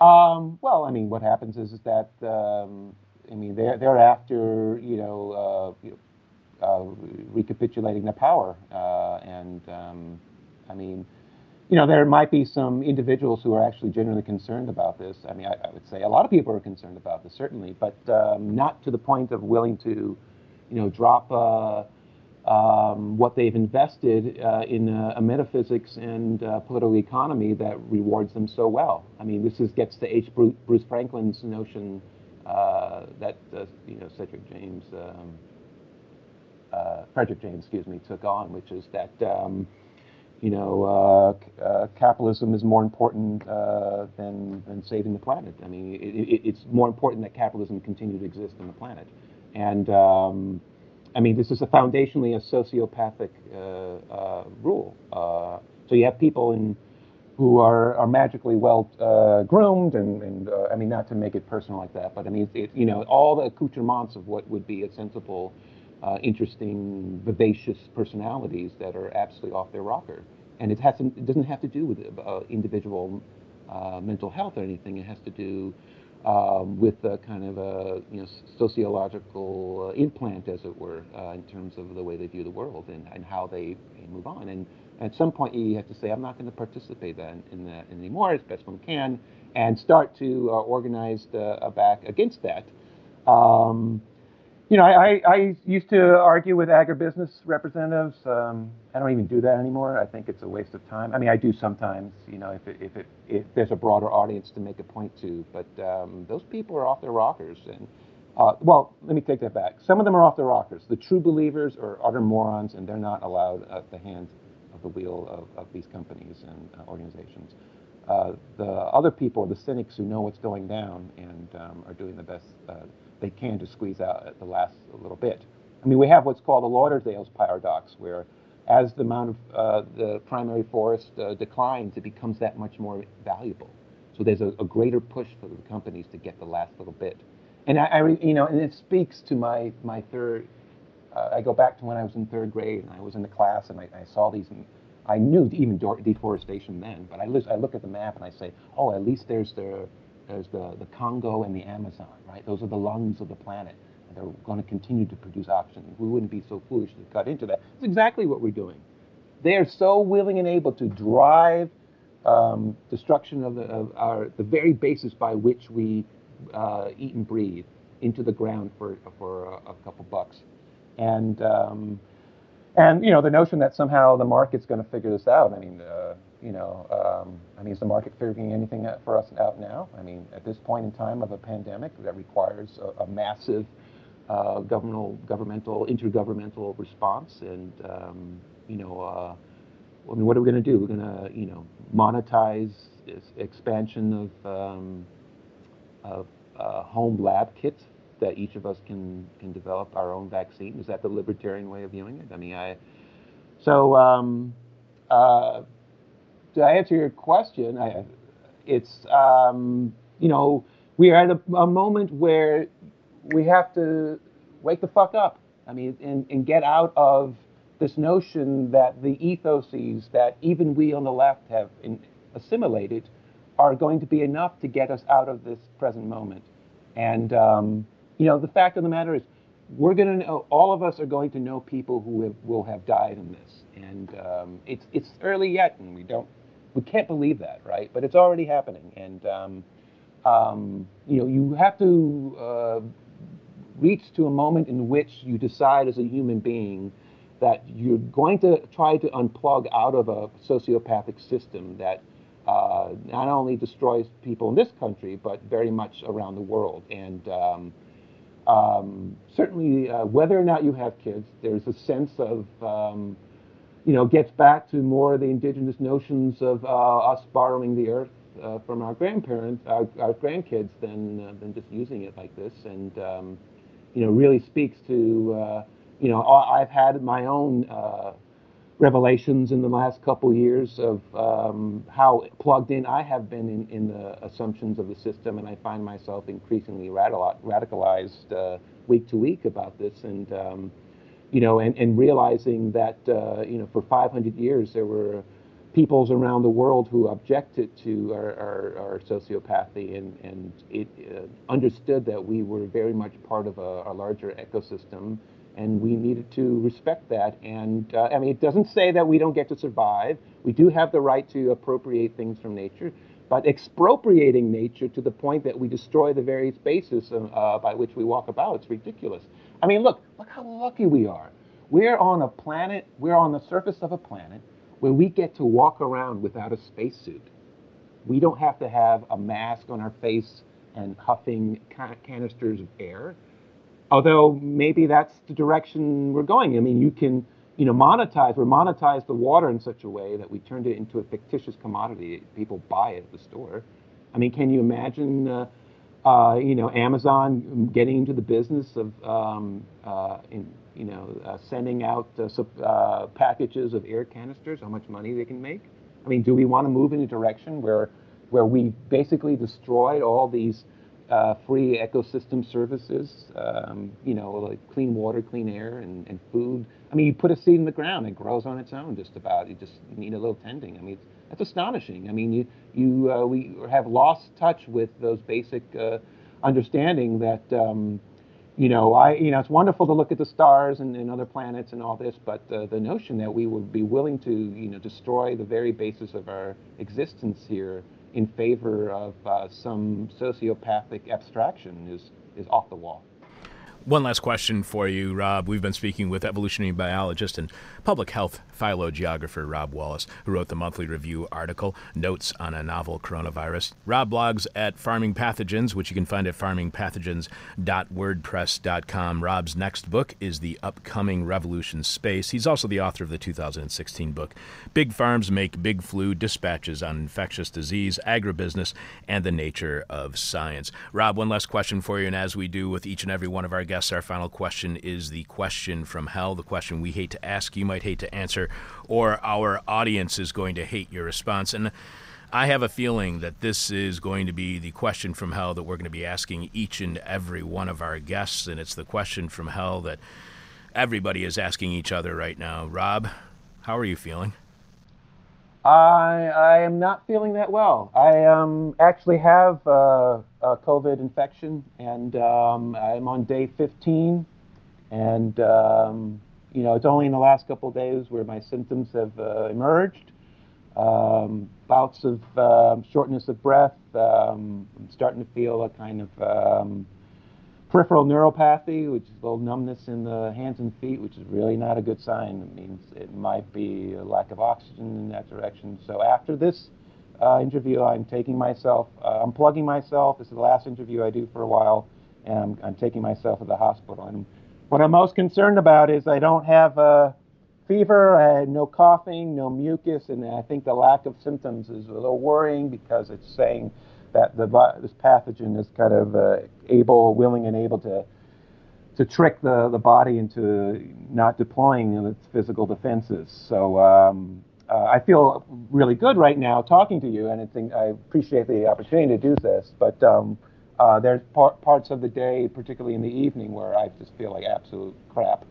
[SPEAKER 4] Um, well, I mean, what happens is, is that um, I mean, they're, they're after you know, uh, uh, recapitulating the power, uh, and um, I mean, you know, there might be some individuals who are actually genuinely concerned about this. I mean, I, I would say a lot of people are concerned about this, certainly, but um, not to the point of willing to, you know, drop. Uh, um, what they've invested uh, in a, a, metaphysics and uh, political economy that rewards them so well. I mean, this is, gets to H. Bruce Franklin's notion uh, that uh, you know Cedric James, um, uh, Frederick James, excuse me, took on, which is that um, you know uh, capitalism is more important than than saving the planet. I mean, it, it, it's more important that capitalism continue to exist on the planet, and um, I mean, this is a foundationally a sociopathic uh, uh, rule. Uh, so you have people in who are, are magically well uh, groomed, and, and uh, I mean, not to make it personal like that, but I mean, it, you know, all the accoutrements of what would be a sensible, uh, interesting, vivacious personalities that are absolutely off their rocker. And it, has to, it doesn't have to do with individual mental health or anything. It has to do um, with a kind of a you know, sociological uh, implant, as it were, uh, in terms of the way they view the world and, and how they, they move on. And at some point, you have to say, I'm not going to participate in, in that anymore as best one can, and start to uh, organize the, back against that. Um, you know, I, I used to argue with agribusiness representatives. Um, I don't even do that anymore. I think it's a waste of time. I mean, I do sometimes, you know, if, it, if, it, if there's a broader audience to make a point to. But um, those people are off their rockers. And, uh, well, let me take that back. Some of them are off their rockers. The true believers are utter morons, and they're not allowed at the hand of the wheel of, of these companies and uh, organizations. Uh, the other people are the cynics who know what's going down and um, are doing the best uh, they can to squeeze out at the last little bit. I mean, we have what's called the Lauderdale's paradox, where as the amount of uh, the primary forest uh, declines, it becomes that much more valuable. So there's a, a, greater push for the companies to get the last little bit. And I, I you know, and it speaks to my my third. Uh, I go back to when I was in third grade and I was in the class and I, I saw these. And I knew even deforestation then, but I, I look at the map and I say, oh, at least there's the there's the, the Congo and the Amazon, right? Those are the lungs of the planet. And they're going to continue to produce oxygen. We wouldn't be so foolish to cut into that. It's exactly what we're doing. They are so willing and able to drive um, destruction of, the, of our, the very basis by which we uh, eat and breathe into the ground for, for a, a couple bucks. And, um, and, you know, the notion that somehow the market's going to figure this out, I mean, uh, you know, um, I mean, is the market figuring anything out for us out now? I mean, at this point in time of a pandemic that requires a, a massive uh, governmental, governmental, intergovernmental response, and um, you know, uh, I mean, what are we going to do? We're going to, you know, monetize this expansion of, um, of uh, home lab kits that each of us can can develop our own vaccine. Is that the libertarian way of viewing it? I mean, I so. Um, uh, to answer your question, I, it's um, you know we are at a, a, moment where we have to wake the fuck up. I mean, and, and get out of this notion that the ethoses that even we on the left have in, assimilated are going to be enough to get us out of this present moment. And um, you know, the fact of the matter is, we're going to know. All of us are going to know people who have, will have died in this, and um, it's it's early yet, and we don't we can't believe that, right? But it's already happening, and um, um, you know, you have to uh, reach to a moment in which you decide as a human being that you're going to try to unplug out of a sociopathic system that uh, not only destroys people in this country, but very much around the world. And um, um certainly, uh, whether or not you have kids, there's a sense of um, you know, gets back to more of the indigenous notions of uh, us borrowing the earth uh, from our grandparents, our, our grandkids, than uh, than just using it like this, and um, you know, really speaks to uh, you know, I've had my own uh, revelations in the last couple years of um, how plugged in I have been in, in the assumptions of the system, and I find myself increasingly radicalized uh, week to week about this, and um, you know, and, and realizing that, uh, you know, for 500 years there were peoples around the world who objected to our, our, our sociopathy and, and it uh, understood that we were very much part of a, a, larger ecosystem and we needed to respect that. And uh, I mean, it doesn't say that we don't get to survive. We do have the right to appropriate things from nature, but expropriating nature to the point that we destroy the very spaces uh, by which we walk about, it's ridiculous. I mean, look, look how lucky we are. We're on a planet, we're on the surface of a planet where we get to walk around without a spacesuit. We don't have to have a mask on our face and huffing canisters of air. Although maybe that's the direction we're going. I mean, you can, you know, monetize or monetize the water in such a way that we turned it into a fictitious commodity. People buy it at the store. I mean, can you imagine uh, uh, you know, Amazon getting into the business of, um, uh, in, you know, uh, sending out uh, uh, packages of air canisters, how much money they can make. I mean, do we want to move in a direction where, where we basically destroyed all these uh, free ecosystem services, um, you know, like clean water, clean air, and, and food? I mean, you put a seed in the ground, it grows on its own just about. You just need a little tending. I mean, that's astonishing. I mean, you, you, uh, we have lost touch with those basic uh, understanding that, um, you know, I, you know, it's wonderful to look at the stars and, and other planets and all this, but uh, the notion that we would be willing to, you know, destroy the very basis of our existence here in favor of uh, some sociopathic abstraction is, is off the wall.
[SPEAKER 1] One last question for you, Rob. We've been speaking with evolutionary biologist and public health phylogeographer Rob Wallace, who wrote the monthly review article, Notes on a Novel Coronavirus. Rob blogs at Farming Pathogens, which you can find at farmingpathogens.wordpress.com. Rob's next book is The Upcoming Revolution Space. He's also the author of the 2016 book, Big Farms Make Big Flu Dispatches on Infectious Disease, Agribusiness, and the Nature of Science. Rob, one last question for you, and as we do with each and every one of our guests, our final question is the question from hell, the question we hate to ask, you might hate to answer, or our audience is going to hate your response. And I have a feeling that this is going to be the question from hell that we're going to be asking each and every one of our guests, and it's the question from hell that everybody is asking each other right now. Rob, how are you feeling?
[SPEAKER 4] I, I am not feeling that well. I um, actually have uh, a COVID infection, and um, I'm on day 15. And um, you know, it's only in the last couple of days where my symptoms have uh, emerged. Um, bouts of uh, shortness of breath. Um, I'm starting to feel a kind of peripheral neuropathy, which is a little numbness in the hands and feet, which is really not a good sign. It means it might be a lack of oxygen in that direction. So after this uh, interview, I'm taking myself, uh, I'm plugging myself. This is the last interview I do for a while, and I'm, I'm taking myself to the hospital. And what I'm most concerned about is I don't have a fever, I had no coughing, no mucus, and I think the lack of symptoms is a little worrying because it's saying that the this pathogen is kind of uh, able, willing, and able to to trick the, the body into not deploying its physical defenses. So um, uh, I feel really good right now talking to you, and I appreciate the opportunity to do this. But um, uh, there's par- parts of the day, particularly in the evening, where I just feel like absolute crap.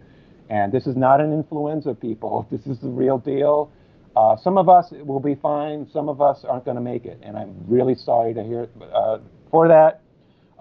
[SPEAKER 4] And this is not an influenza, people. This is the real deal. Uh, some of us will be fine. Some of us aren't going to make it, and I'm really sorry to hear uh, for that.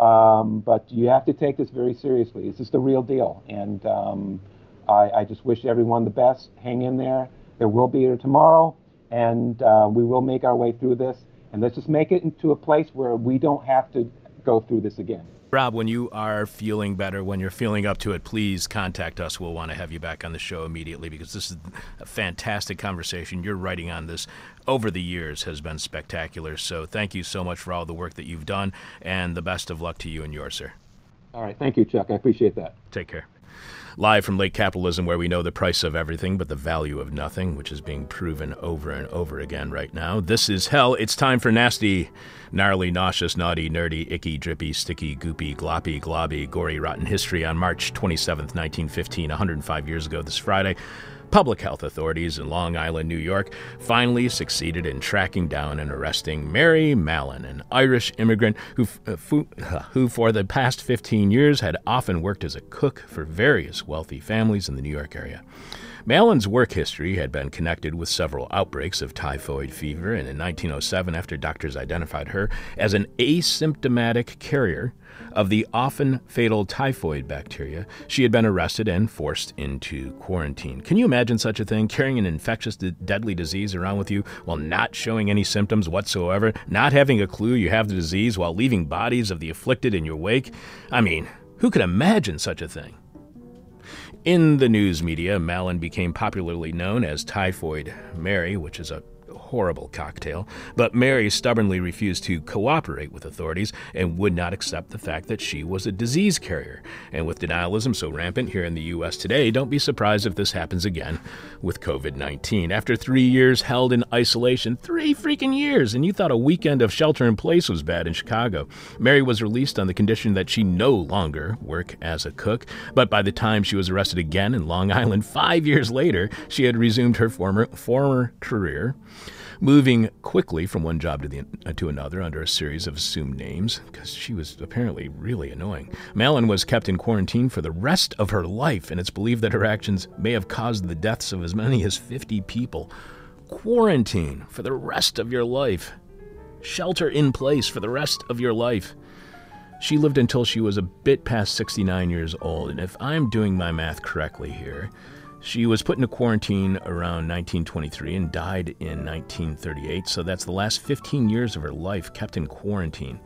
[SPEAKER 4] Um, but you have to take this very seriously. This is the real deal, and um, I, I, just wish everyone the best. Hang in there. There will be a tomorrow, and uh, we will make our way through this. And let's just make it into a place where we don't have to go through this again.
[SPEAKER 1] Rob, when you are feeling better, when you're feeling up to it, please contact us. We'll want to have you back on the show immediately because this is a fantastic conversation. Your writing on this over the years has been spectacular. So thank you so much for all the work that you've done, and the best of luck to you and yours, sir.
[SPEAKER 4] All right. Thank you, Chuck. I appreciate that.
[SPEAKER 1] Take care. Live from late capitalism, where we know the price of everything but the value of nothing, which is being proven over and over again right now. This is hell. It's time for nasty, gnarly, nauseous, naughty, nerdy, icky, drippy, sticky, goopy, gloppy, globby, gory, rotten history on March 27th, 1915, 105 years ago this Friday public health authorities in Long Island, New York, finally succeeded in tracking down and arresting Mary Mallon, an Irish immigrant who, uh, who, for the past 15 years, had often worked as a cook for various wealthy families in the New York area. Mallon's work history had been connected with several outbreaks of typhoid fever, and in 1907, after doctors identified her as an asymptomatic carrier of the often fatal typhoid bacteria, she had been arrested and forced into quarantine. Can you imagine such a thing? Carrying an infectious, deadly disease around with you while not showing any symptoms whatsoever, not having a clue you have the disease while leaving bodies of the afflicted in your wake? I mean, who could imagine such a thing? In the news media, Mallon became popularly known as Typhoid Mary, which is a horrible cocktail, but Mary stubbornly refused to cooperate with authorities and would not accept the fact that she was a disease carrier. And with denialism so rampant here in the U.S. today, don't be surprised if this happens again with COVID 19. After three years held in isolation, three freaking years, and you thought a weekend of shelter in place was bad in Chicago, Mary was released on the condition that she no longer work as a cook. But by the time she was arrested again in Long Island five years later, she had resumed her former, former career moving quickly from one job to, the, uh, to another under a series of assumed names, because she was apparently really annoying. Mallon was kept in quarantine for the rest of her life, and it's believed that her actions may have caused the deaths of as many as 50 people. Quarantine for the rest of your life. Shelter in place for the rest of your life. She lived until she was a bit past 69 years old, and if I'm doing my math correctly here, she was put into quarantine around 1923 and died in 1938, so that's the last 15 years of her life kept in quarantine.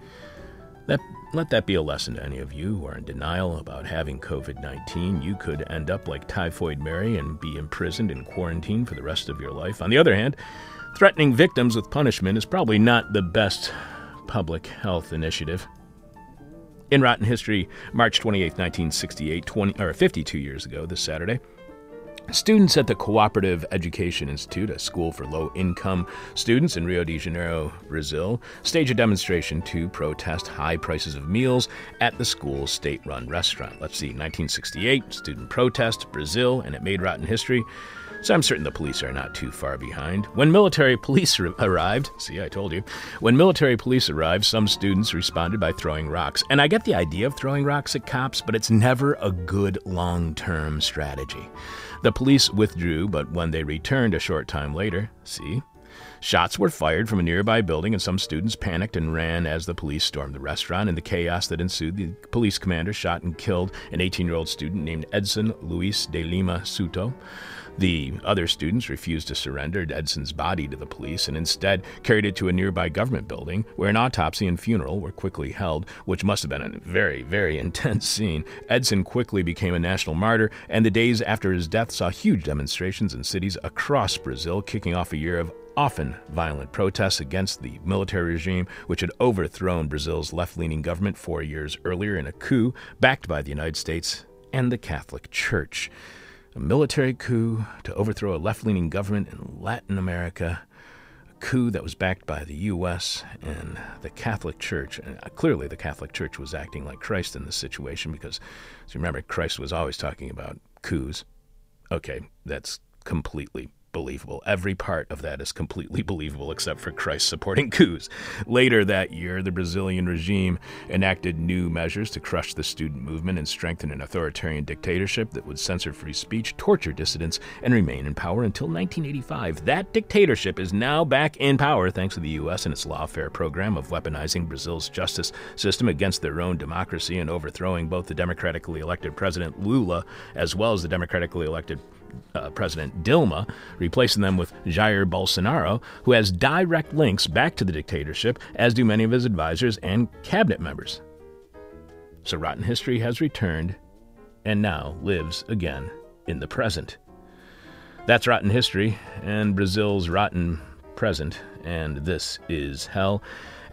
[SPEAKER 1] That, let that be a lesson to any of you who are in denial about having COVID 19. You could end up like Typhoid Mary and be imprisoned in quarantine for the rest of your life. On the other hand, threatening victims with punishment is probably not the best public health initiative. In Rotten History, March 28, 1968, 20, or 52 years ago this Saturday, Students at the Cooperative Education Institute, a school for low income students in Rio de Janeiro, Brazil, stage a demonstration to protest high prices of meals at the school's state run restaurant. Let's see, 1968, student protest, Brazil, and it made rotten history. So I'm certain the police are not too far behind. When military police arrived, see, I told you, when military police arrived, some students responded by throwing rocks. And I get the idea of throwing rocks at cops, but it's never a good long term strategy. The police withdrew, but when they returned a short time later, see, Shots were fired from a nearby building, and some students panicked and ran as the police stormed the restaurant. In the chaos that ensued, the police commander shot and killed an 18 year old student named Edson Luis de Lima Souto. The other students refused to surrender Edson's body to the police and instead carried it to a nearby government building where an autopsy and funeral were quickly held, which must have been a very, very intense scene. Edson quickly became a national martyr, and the days after his death saw huge demonstrations in cities across Brazil, kicking off a year of often violent protests against the military regime, which had overthrown Brazil's left leaning government four years earlier in a coup backed by the United States and the Catholic Church a military coup to overthrow a left leaning government in Latin America, a coup that was backed by the U.S. and the Catholic Church. And uh, clearly, the Catholic Church was acting like Christ in this situation because, as you remember, Christ was always talking about coups. Okay, that's completely believable. Every part of that is completely believable except for Christ supporting coups. Later that year, the Brazilian regime enacted new measures to crush the student movement and strengthen an authoritarian dictatorship that would censor free speech, torture dissidents, and remain in power until 1985. That dictatorship is now back in power thanks to the U.S. and its lawfare program of weaponizing Brazil's justice system against their own democracy and overthrowing both the democratically elected President Lula as well as the democratically elected uh, President Dilma, replacing them with Jair Bolsonaro, who has direct links back to the dictatorship, as do many of his advisors and cabinet members. So Rotten History has returned and now lives again in the present. That's Rotten History and Brazil's rotten present, and this is hell.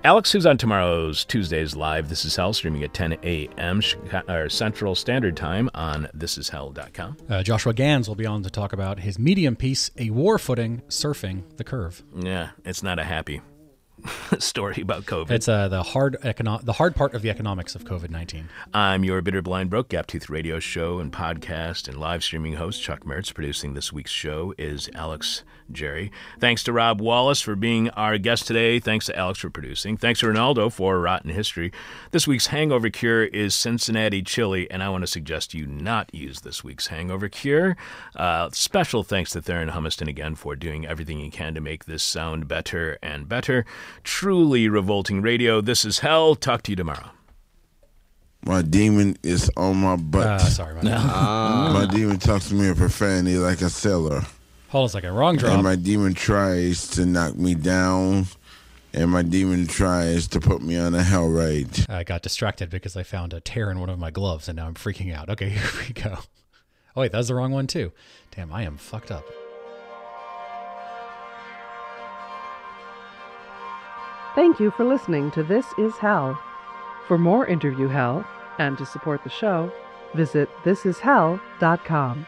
[SPEAKER 1] Alex, who's on tomorrow's Tuesday's live, This Is Hell, streaming at 10 a.m. Central Standard Time on thisishell.com.
[SPEAKER 3] Uh, Joshua Gans will be on to talk about his medium piece, A War Footing Surfing the Curve.
[SPEAKER 1] Yeah, it's not a happy story about COVID.
[SPEAKER 3] It's uh, the hard econo- the hard part of the economics of COVID nineteen.
[SPEAKER 1] I'm your bitter, blind, broke, gap tooth radio show and podcast and live streaming host Chuck Mertz. Producing this week's show is Alex Jerry. Thanks to Rob Wallace for being our guest today. Thanks to Alex for producing. Thanks to Ronaldo for Rotten History. This week's hangover cure is Cincinnati chili, and I want to suggest you not use this week's hangover cure. Uh, special thanks to Theron Humiston again for doing everything he can to make this sound better and better. Truly revolting radio. This is hell. Talk to you tomorrow.
[SPEAKER 5] My demon is on my butt.
[SPEAKER 3] Uh, sorry about that.
[SPEAKER 5] my demon talks to me in profanity like a sailor.
[SPEAKER 3] Hold on a second. Wrong drop.
[SPEAKER 5] And my demon tries to knock me down. And my demon tries to put me on a hell ride.
[SPEAKER 3] I got distracted because I found a tear in one of my gloves and now I'm freaking out. Okay, here we go. Oh, wait, that's the wrong one too. Damn, I am fucked up.
[SPEAKER 6] Thank you for listening to This Is Hell. For more interview hell and to support the show, visit thisishell.com.